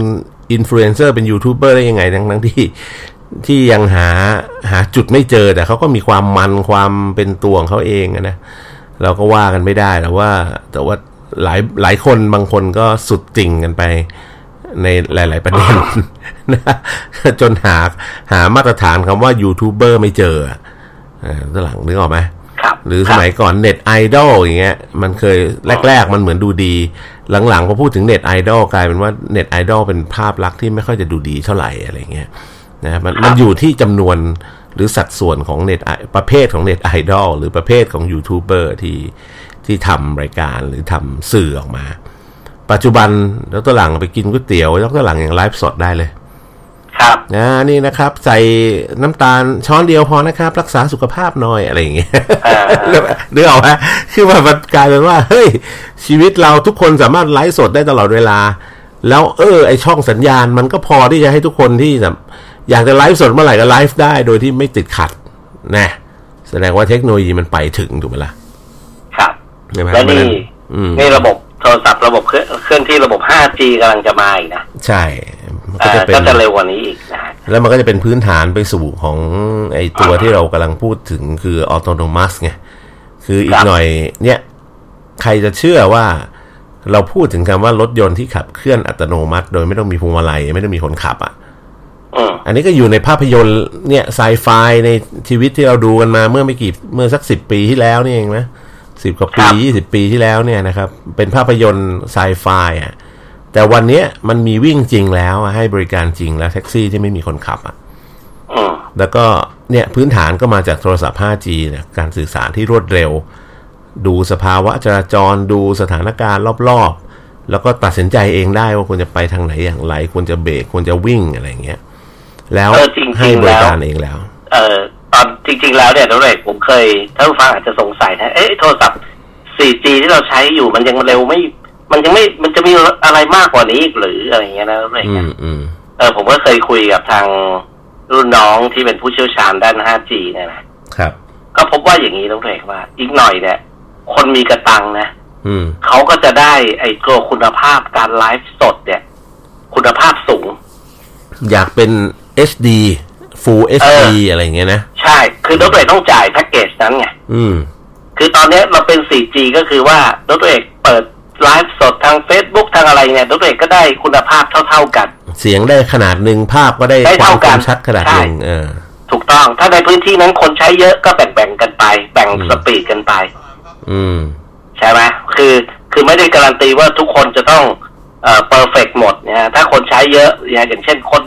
[SPEAKER 1] อินฟลูเอนเซอร์เป็นยูทูบเบอร์ได้ยังไงทั้งทั้งที่ที่ยังหาหาจุดไม่เจอแต่เขาก็มีความมันความเป็นตัวของเขาเองนะเราก็ว่ากันไม่ได้แต่ว่า แต่ว่าหลายหลายคนบางคนก็สุดจริงกันไป ในหลาย ๆ ประเด็นนะจนหาหามาตรฐานคำว่ายูทูบเบอร์ไม่เจออ่าหลังนึกออกไหมหรือสมัยก่อนเน็ตไอดอลอย่างเงี้ย มันเคยแรก ๆ มันเหมือนดูดี หลังๆพอพูดถึงเน็ตไอดอลกลายเป็นว่าเน็ตไอดอลเป็นภาพลักษณ์ที่ไม่ค่อยจะดูดีเท่าไหร่อะไรเงี้ยนะมันมันอยู่ที่จำนวนหรือสัดส่วนของเน็ตประเภทของเน็ตไอดอลหรือประเภทของยูทูบเบอร์ที่ที่ทำรายการหรือทำสื่อออกมา ปัจจุบันแล้วตัวหลังไปกินก๋วยเตี๋ยวแล้วตัวหลังอย่างไลฟ์สดได้เลย
[SPEAKER 2] ครับ
[SPEAKER 1] นะนี่นะครับ ใส่น้ำตาลช้อนเดียวพอนะครับ รักษาสุขภาพหน่อยอะไรอย่างเงี้ยนึกออกไหมคือว่ามันกลายเป็นว่า เฮ้ย ชีวิตเราทุกคนสามารถไลฟ์สดได้ตลอดเวลา แล้วเออ ไอช่องสัญญาณมันก็พอที่จะให้ทุกคนที่อยากจะไลฟ์สดเมื่อไหร่ก็ไลฟ์ได้โดยที่ไม่ติดขัดนะแสดงว่าเทคโนโลยีมันไปถึงถูกไหมล่ะ
[SPEAKER 2] ครับและนี่นี่ระบบโทรศัพท์ระบบเคลื่อนที่ระบบ 5G กำลังจะมาอีกนะ
[SPEAKER 1] ใช่
[SPEAKER 2] ก็จะเป็นก็จะเร็วกว่านี้อีกนะ
[SPEAKER 1] แล้วมันก็จะเป็นพื้นฐานไปสู่ของไอตัวที่เรากำลังพูดถึงคือออโตโนมัสไงคืออีกหน่อยเนี่ยใครจะเชื่อว่าเราพูดถึงคำว่ารถยนต์ที่ขับเคลื่อนอัตโนมัติ โดยไม่ต้องมีพวงมาลัยไม่ต้องมีคนขับอะอันนี้ก็อยู่ในภาพยนตร์เนี่ยไซไฟในชีวิตที่เราดูกันมาเมื่อไม่กี่เมื่อสักสิบปีที่แล้วนี่เองนะ สิบกว่าปียี่สิบปีที่แล้วเนี่ยนะครับ เป็นภาพยนตร์ไซไฟอะแต่วันนี้มันมีวิ่งจริงแล้วให้บริการจริงแล้วแท็กซี่ที่ไม่มีคนขับอะแล้วก็เนี่ยพื้นฐานก็มาจากโทรศัพท์ 5G เนี่ยการสื่อสารที่รวดเร็ว ดูสภาวะจราจรดูสถานการณ์รอบๆ แล้วก็ตัดสินใจเองได้ว่าควรจะไปทางไหนอย่างไร ควรจะเบรกควรจะวิ่งอะไรเงี้ย แล้วให้บริการเองแล้ว
[SPEAKER 2] เออ ตอนจริง ๆ แล้วเนี่ยน้องเอกผมเคยถ้าผู้ฟังอาจจะสงสัยนะเอ๊ะโทรศัพท์ 4G ที่เราใช้อยู่มันยังเร็วไม่ มันยังไม่มันจะมีอะไรมากกว่านี้อีกหรืออะไรเงี้ยนะน้องเอกเออผมก็เคยคุยกับทางรุ่นน้องที่เป็นผู้เชี่ยวชาญด้าน 5G เนี่ยนะครับ ก็พบว่าอย่างนี้น้องเอกว่า อีกหน่อยเนี่ย คนมีกระตังนะเขาก็จะได้ไอ้ตัวคุณภาพการไลฟ์สดเนี่ย คุณภาพสูง
[SPEAKER 1] อยากเป็น HD Full HD อะไรเงี้ยนะ
[SPEAKER 2] ใช่ คือรถตัวเอกต้องจ่ายแพ็กเกจนั้นไง
[SPEAKER 1] อืม
[SPEAKER 2] คือตอนนี้เราเป็น 4G ก็คือว่ารถตัวเอกเปิดไลฟ์สดทาง Facebook ทางอะไรเนี่ยรถตัวเอกก็ได้คุณภาพเท่า ๆกัน
[SPEAKER 1] เสียงได้ขนาดหนึ่งภาพก็ได้ความคมชัดขนาดหนึ่งเออ
[SPEAKER 2] ถูกต้อง ถ้าในพื้นที่นั้นคนใช้เยอะก็แบ่งๆกันไป แบ่งสปีดกันไป
[SPEAKER 1] อืม
[SPEAKER 2] ใช่ไหมคือ คือไม่ได้การันตีว่าทุกคนจะต้องเอ่อเปอร์เฟกหมดเนี่ยถ้าคนใช้เยอะอย่างเช่นคน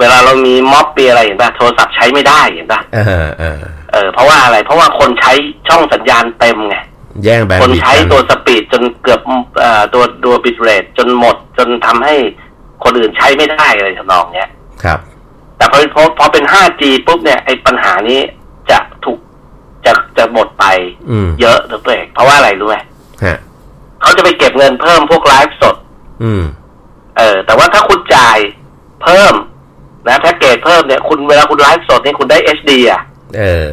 [SPEAKER 2] เวลาเรามีม็อบปีอะไรเห็นป่ะโทรศัพท์ใช้ไม่ได้เห็นป่ะเออเออเออเพราะว่าอะไร เพราะว่าคนใช้ช่องสัญญาณเต็มไง
[SPEAKER 1] แย่งแบบ
[SPEAKER 2] คนใช้ตัวสปีดจนเกือบเอ่อตัวตัวบิตเรทจนหมดจนทำให้คนอื่นใช้ไม่ได้อะไรทำนองเนี้ย
[SPEAKER 1] ครับ
[SPEAKER 2] แต่พอพอพอเป็น 5G ปุ๊บเนี่ยไอ้ปัญหานี้จะถูกจะจะหมดไปเยอะตัวเองเพราะว่าอะไรรู้ไหมเขาจะไปเก็บเงินเพิ่มพวกไลฟ์สด
[SPEAKER 1] อืม
[SPEAKER 2] เออ แต่ว่าถ้าคุณจ่ายเพิ่ม นะแพ็กเกจเพิ่มเนี่ยคุณเวลาคุณไลฟ์สดนี่คุณได้เอชดีอะ
[SPEAKER 1] เออ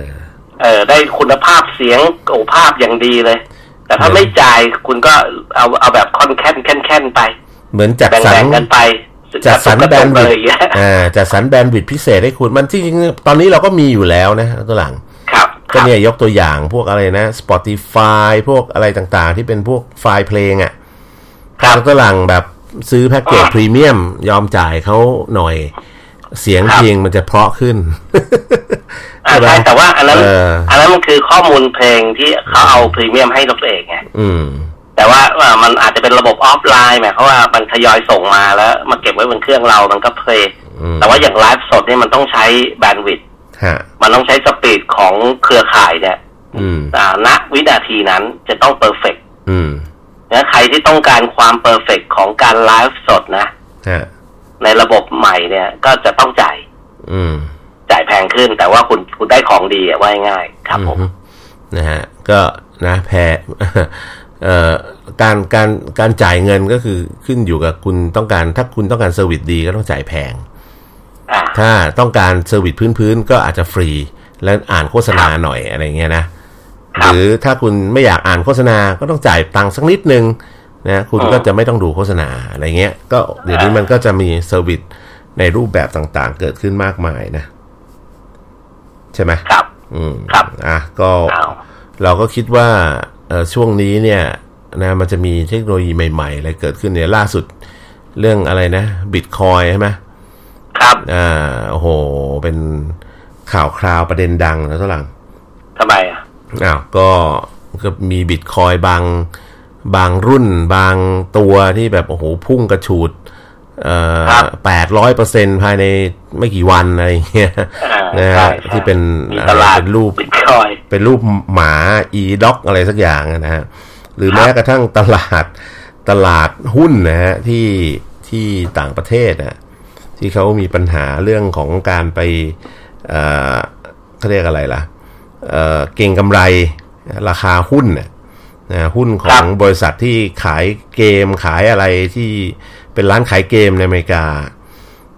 [SPEAKER 2] เออ ได้คุณภาพเสียงโอ้ภาพอย่างดีเลย แต่ถ้าไม่จ่ายคุณก็เอาเอาแบบค่อนแค้นแค้นแค้นไป
[SPEAKER 1] เหมือนจัดสรร
[SPEAKER 2] กันไป
[SPEAKER 1] จัดสรรแบนด์วิดอ่าจัดสรร bandwidth พิเศษให้คุณมันที่จริงตอนนี้เราก็มีอยู่แล้วนะตัวหลัง
[SPEAKER 2] ครับ
[SPEAKER 1] ก็เนี่ยยกตัวอย่างพวกอะไรนะ Spotify พวกอะไรต่างๆ ที่เป็นพวกไฟล์เพลงอะทางตัวหลังแบบซื้อแพ็กเกจพรีเมียมยอมจ่ายเขาหน่อย เสียงเพลงมันจะเพราะขึ้น
[SPEAKER 2] ใช่แต่ว่าอันนั้นอันนั้นมันคือข้อมูลเพลงที่เขาเอาพรีเมียมให้ตัวเองไงแต่ว่ามันอาจจะเป็นระบบออฟไลน์หมายความว่ามันทยอยส่งมาแล้ว มาเก็บไว้บนเครื่องเรามันก็ playแต่ว่าอย่างไลฟ์สดเนี่ยมันต้องใช้ bandwidth มันต้องใช้ speed ของเครือข่ายเนี่ยณวินาทีนั้นจะต้อง perfect นะใครที่ต้องการความ perfect ของการไลฟ์สดนะ ในระบบใหม่เนี่ย ก็จะต้องจ่าย
[SPEAKER 1] อืม
[SPEAKER 2] จ่ายแพงขึ้น แต่ว่าคุณคุณได้ของดีอะว่าง่ายๆครับผม
[SPEAKER 1] นะฮะก็นะแพเอ่อการการการจ่ายเงินก็คือขึ้นอยู่กับคุณต้องการ ถ้าคุณต้องการ service ดีก็ต้องจ่ายแพง
[SPEAKER 2] อ่า
[SPEAKER 1] ถ้าต้องการ service พื้นๆ ก็อาจจะฟรี แล้วอ่านโฆษณาหน่อยอะไรเงี้ยนะ
[SPEAKER 2] ครับห
[SPEAKER 1] รือถ้าคุณไม่อยากอ่านโฆษณาก็ต้องจ่ายตังค์สักนิดนึง นะคุณ
[SPEAKER 2] อืม
[SPEAKER 1] ก็จะไม่ต้องดูโฆษณาอะไรเงี้ย ก็เดี๋ยวนี้มันก็จะมี service ในรูปแบบต่างๆ เกิดขึ้นมากมายนะ ใช่ไหม
[SPEAKER 2] ครับ
[SPEAKER 1] อืม
[SPEAKER 2] ครับ
[SPEAKER 1] อะก็
[SPEAKER 2] เอา
[SPEAKER 1] เราก็คิดว่าเอ่อช่วงนี้เนี่ยนะมันจะมีเทคโนโลยีใหม่ๆอะไรเกิดขึ้นเนี่ยล่าสุดเรื่องอะไรนะบิตคอยใช่ไหม
[SPEAKER 2] ครับ
[SPEAKER 1] อ่าโอ้โห เป็นข่าวคราวประเด็นดังนะทุกหลัง
[SPEAKER 2] ทำไมอะ
[SPEAKER 1] อ้าวก็ก็มีบิตคอยบาง บางรุ่นบางตัวที่แบบโอ้โหพุ่งกระฉูดเอ่อ
[SPEAKER 2] ครับ
[SPEAKER 1] แปดร้อยเปอร์เซ็นภายในไม่กี่วันอะไรอย่างเงี้ย
[SPEAKER 2] อ่า
[SPEAKER 1] นะ
[SPEAKER 2] ใช่
[SPEAKER 1] ฮะ
[SPEAKER 2] ใช่
[SPEAKER 1] ที่เป็น
[SPEAKER 2] มี
[SPEAKER 1] อะ
[SPEAKER 2] ต
[SPEAKER 1] ไร
[SPEAKER 2] ลาด
[SPEAKER 1] เป็นรูป
[SPEAKER 2] บิตคอย
[SPEAKER 1] เป็นรูปหมาอีด็อกอะไรสักอย่างนะฮะหรือ
[SPEAKER 2] ครับ
[SPEAKER 1] แม้กระทั่งตลาดตลาดหุ้นนะฮะที่ที่ต่างประเทศนะที่เขามีปัญหาเรื่องของการไปเอ่อเขาเรียกอะไรล่ะเอ่อเก่งกำไรราคาหุ้นนะ นะหุ้นข
[SPEAKER 2] ครั
[SPEAKER 1] อง
[SPEAKER 2] บบ
[SPEAKER 1] ริษัทที่ขายเกมขายอะไรที่เป็นร้านขายเกมในอเมริกา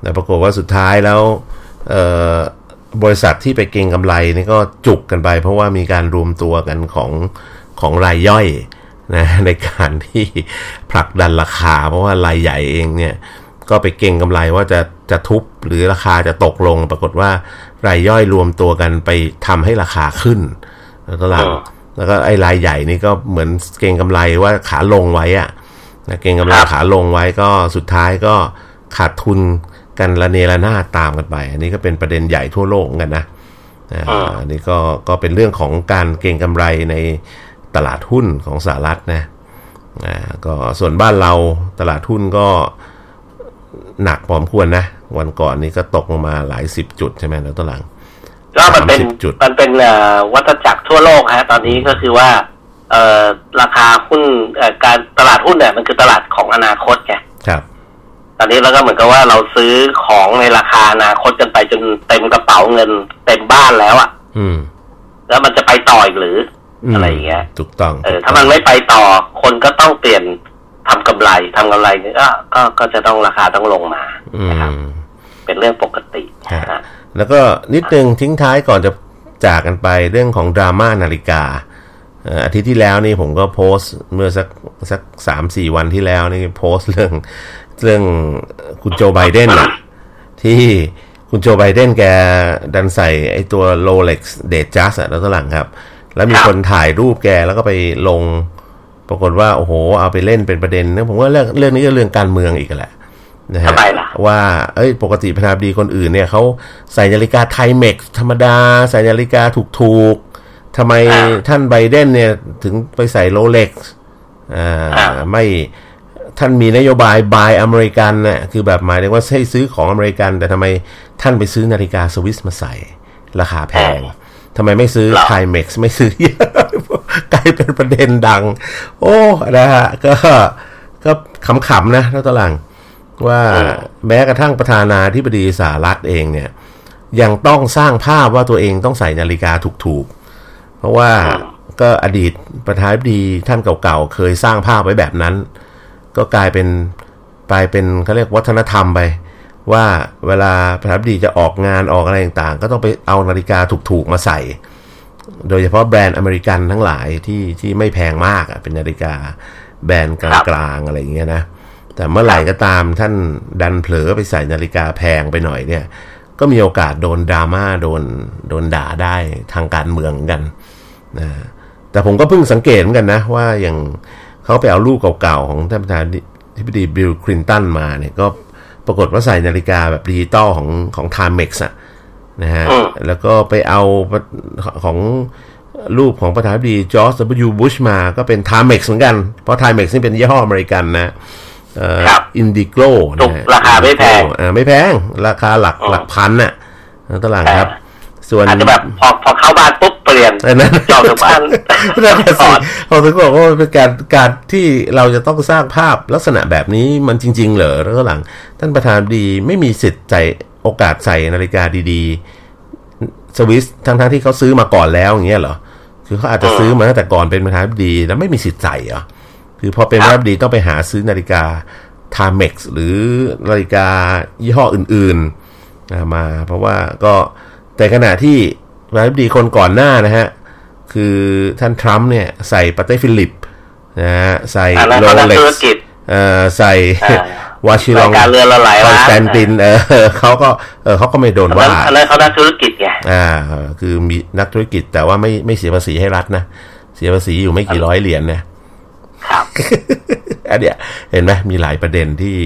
[SPEAKER 1] แต่ปรากฏว่าสุดท้ายแล้วเอ่อบริษัทที่ไปเก็งกำไรนี่ก็จุกกันไป เพราะว่ามีการรวมตัวกันของของรายย่อยนะในการที่ผลักดันราคา เพราะว่ารายใหญ่เองเนี่ยก็ไปเก่งกำไรว่าจะจะทุบหรือราคาจะตกลง ปรากฏว่ารายย่อยรวมตัวกันไปทำให้ราคาขึ้นแล้วก็หลัง
[SPEAKER 2] อืม
[SPEAKER 1] แล้วก็ไอ้รายใหญ่นี่ก็เหมือนเก่งกำไรว่าขาลงไว้อะนะเก่งกำไร
[SPEAKER 2] ครับ
[SPEAKER 1] ขาลงไว้ก็สุดท้ายก็ขาดทุนกันระเนระนาดตามกันไป อันนี้ก็เป็นประเด็นใหญ่ทั่วโลกเหมือนกันนะอ่า
[SPEAKER 2] อืม
[SPEAKER 1] อันนี้ก็ก็เป็นเรื่องของการเก่งกำไรในตลาดหุ้นของสหรัฐนะอ่าก็ส่วนบ้านเราตลาดหุ้นก็หนักพอสมควรนะ วันก่อนนี้ก็ตกลงมาหลายสิบจุดใช่ไหมแล้วตอนหลัง
[SPEAKER 2] ก็มันเป็น
[SPEAKER 1] 30จุด
[SPEAKER 2] มันเป็นเอ่อวัฏจักรทั่วโลกฮะตอนนี้ก็คือว่าเอ่อราคาหุ้นเอ่อการตลาดหุ้นเนี่ยมันคือตลาดของอนาคตไง
[SPEAKER 1] ครับ
[SPEAKER 2] ตอนนี้เราก็เหมือนกับว่าเราซื้อของในราคาอนาคตกันไปจนเต็มกระเป๋าเงินเต็มบ้านแล้วอะ
[SPEAKER 1] อืม
[SPEAKER 2] แล้วมันจะไปต่ออีกหรือออะไรอย่างเงี้ย
[SPEAKER 1] ถูกต้อง
[SPEAKER 2] เออ ถ้ามันไม่ไปต่อคนก็ต้องเปลี่ยนทำกำไรทำกำไรเนี่ยก็ก็ก็จะต้องราคาต้องลงมา
[SPEAKER 1] อื
[SPEAKER 2] นะครับ
[SPEAKER 1] ม
[SPEAKER 2] เป็นเรื่องปกติ
[SPEAKER 1] ฮะ
[SPEAKER 2] นะ
[SPEAKER 1] แล้วก็นิดนึงทิ้งท้ายก่อนจะจากกันไปเรื่องของดราม่านาฬิกาอาทิตย์ที่แล้วนี่ผมก็โพสต์เมื่อสักสักสามสี่วันที่แล้วนี่โพสต์เรื่องเรื่องคุณโจไบเดนอะที่คุณโจไบเดนแกดันใส่ไอตัว Rolex d a t e Just อะแล้วก็หลังครับ แล้วมีคนถ่ายรูปแกแล้วก็ไปลง ปรากฏว่า โอ้โห เอาไปเล่นเป็นประเด็นนะผมว่าเรื่องเรื่องนี้ก็เรื่องการเมืองอีกแหละ นะฮะ
[SPEAKER 2] ทำไมล่ะ
[SPEAKER 1] ว่าเอ้ยปกติประธานาธิบดีคนอื่นเนี่ยเขาใส่นาฬิกา Timex ธรรมดา ใส่นาฬิกาถูกๆทำไม
[SPEAKER 2] อ่า
[SPEAKER 1] ท่านไบเดนเนี่ยถึงไปใส่ Rolex อ่า
[SPEAKER 2] อ่า
[SPEAKER 1] ไม่ท่านมีนโยบาย Buy American น่ะคือแบบหมายถึงว่าให้ซื้อของอเมริกัน แต่ทำไมท่านไปซื้อนาฬิกาสวิสมาใส่ ราคาแพงทำไมไม่ซื้อ
[SPEAKER 2] หรอ
[SPEAKER 1] Timex ไม่ซื้อกลายเป็นประเด็นดัง โอ้ นะฮะ ก็ก็ขำๆนะแล้วตอนหลัง ว่าแม้กระทั่งประธานาธิบดีสหรัฐเองเนี่ย ยังต้องสร้างภาพว่าตัวเองต้องใส่นาฬิกาถูกๆ เพราะว่าก็อดีตประธานาธิบดีท่านเก่าๆ เคยสร้างภาพไว้แบบนั้น ก็กลายเป็นกลายเป็นเขาเรียกวัฒนธรรมไป ว่าเวลาประธานาธิบดีจะออกงานออกอะไรต่างๆ ก็ต้องไปเอานาฬิกาถูกๆมาใส่ โดยเฉพาะแบรนด์อเมริกันทั้งหลายที่ที่ไม่แพงมากอะเป็นนาฬิกาแบรนด์กลางๆอะไรอย่างเงี้ยนะ แต่เมื่อไหร่ก็ตามท่านดันเผลอไปใส่นาฬิกาแพงไปหน่อยเนี่ย ก็มีโอกาสโดนดราม่าโดนโดนด่าได้ทางการเมืองเหมือนกันนะแต่ผมก็เพิ่งสังเกตเหมือนกันนะ ว่าอย่างเขาไปเอารูปเก่าๆ ของท่านประธานาธิบดีบิลคลินตันมาเนี่ยก็ปรากฏว่าใส่นาฬิกาแบบดิจิตอลของของ Timex อะนะฮะ
[SPEAKER 2] อืม
[SPEAKER 1] แล้วก็ไปเอาของรูปของประธานาธิบดีจอร์จ W. บุชมาก็เป็น Timex เหมือนกัน เพราะ Timex นี่เป็นยี่ห้ออเมริกันนะเอ่อ
[SPEAKER 2] ครับ
[SPEAKER 1] Indiglo
[SPEAKER 2] ถูกราคาไม่แพง
[SPEAKER 1] อ่าไม่แพง ราคาหลัก
[SPEAKER 2] อ๋อ
[SPEAKER 1] หลักพันน่ะตลาดครับ ส่วน
[SPEAKER 2] อาจจะแบบพอพอเข้าบ้านปุ๊บเปลี่ยนจอดทุกอัน
[SPEAKER 1] นั่นสิผมถึงบอกว่าเป็นการการที่เราจะต้องสร้างภาพลักษณะแบบนี้มันจริง ๆ เหรอแล้วก็หลัง ท่านประธานาธิบดีไม่มีสิทธิ์ไม่มีโอกาสใส่นาฬิกาดีๆ สวิสทั้งๆที่เขาซื้อมาก่อนแล้วอย่างเงี้ยเหรอคือเขาอาจจะซื้อมาตั้งแต่ก่อนเป็นประธานาธิบดีแล้วไม่มีสิทธิ์ใส่เหรอ คือพอเป็นประธานาธิบดีต้องไปหาซื้อนาฬิกา Timex หรือนาฬิกายี่ห้ออื่นๆมาเพราะว่าก็แต่ขณะที่ประธานาธิบดีคนก่อนหน้านะฮะ คือท่านทรัมป์เนี่ยใส่ Patek Philippe นะฮะใส่
[SPEAKER 2] Rolex
[SPEAKER 1] ใส่วาชิรอง
[SPEAKER 2] การเรือละหลาย
[SPEAKER 1] ล้านแซนตินเออเขาก็เออเขาก็ไม่โดนว่า
[SPEAKER 2] อันนั้นเขานักธุรกิจไง
[SPEAKER 1] อ่าคือมีนักธุรกิจแต่ว่าไม่ไม่เสียภาษีให้รัฐนะ เสียภาษีอยู่ไม่กี่ร้อยเหรียญนะ ครับอันเนี้ยเห็นไหมมีหลายประเด็นที่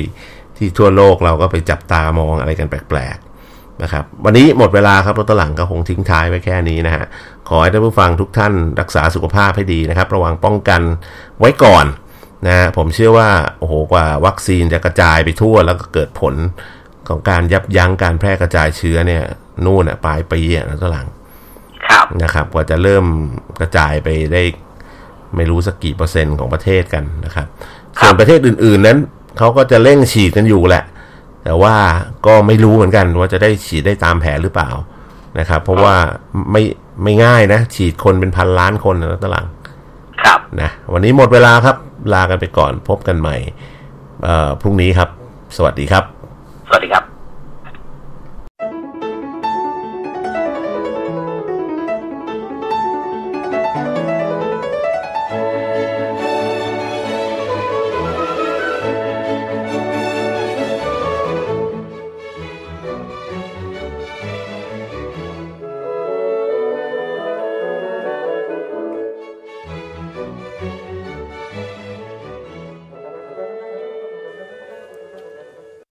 [SPEAKER 1] ที่ทั่วโลกเราก็ไปจับตามองอะไรกันแปลกๆนะครับ วันนี้หมดเวลาครับรถตลังก็คงทิ้งท้ายไว้แค่นี้นะฮะขอให้ท่านผู้ฟังทุกท่านรักษาสุขภาพให้ดีนะครับ ระวังป้องกันไว้ก่อนนะผมเชื่อว่าโอ้โหกว่าวัคซีนจะกระจายไปทั่วแล้วก็เกิดผลของการยับยั้งการแพร่กระจายเชื้อเนี่ยนู่นอะปลายปีอะนะตลังนะครับ กว่าจะเริ่มกระจายไปได้ ไม่รู้สักกี่เปอร์เซ็นต์ของประเทศกันนะครับส่วนประเทศอื่น ๆนั้นเขาก็จะเร่งฉีดกันอยู่แหละ แต่ว่าก็ไม่รู้เหมือนกันว่าจะได้ฉีดได้ตามแผนหรือเปล่านะครับ เพราะว่าไม่ไม่ง่ายนะ ฉีดคนเป็นพันล้านคนนะตลัง
[SPEAKER 2] ครับ
[SPEAKER 1] นะวันนี้หมดเวลาครับลากันไปก่อนพบกันใหม่พรุ่งนี้ครับ สวัสดีครับ
[SPEAKER 2] สวัสดีครับ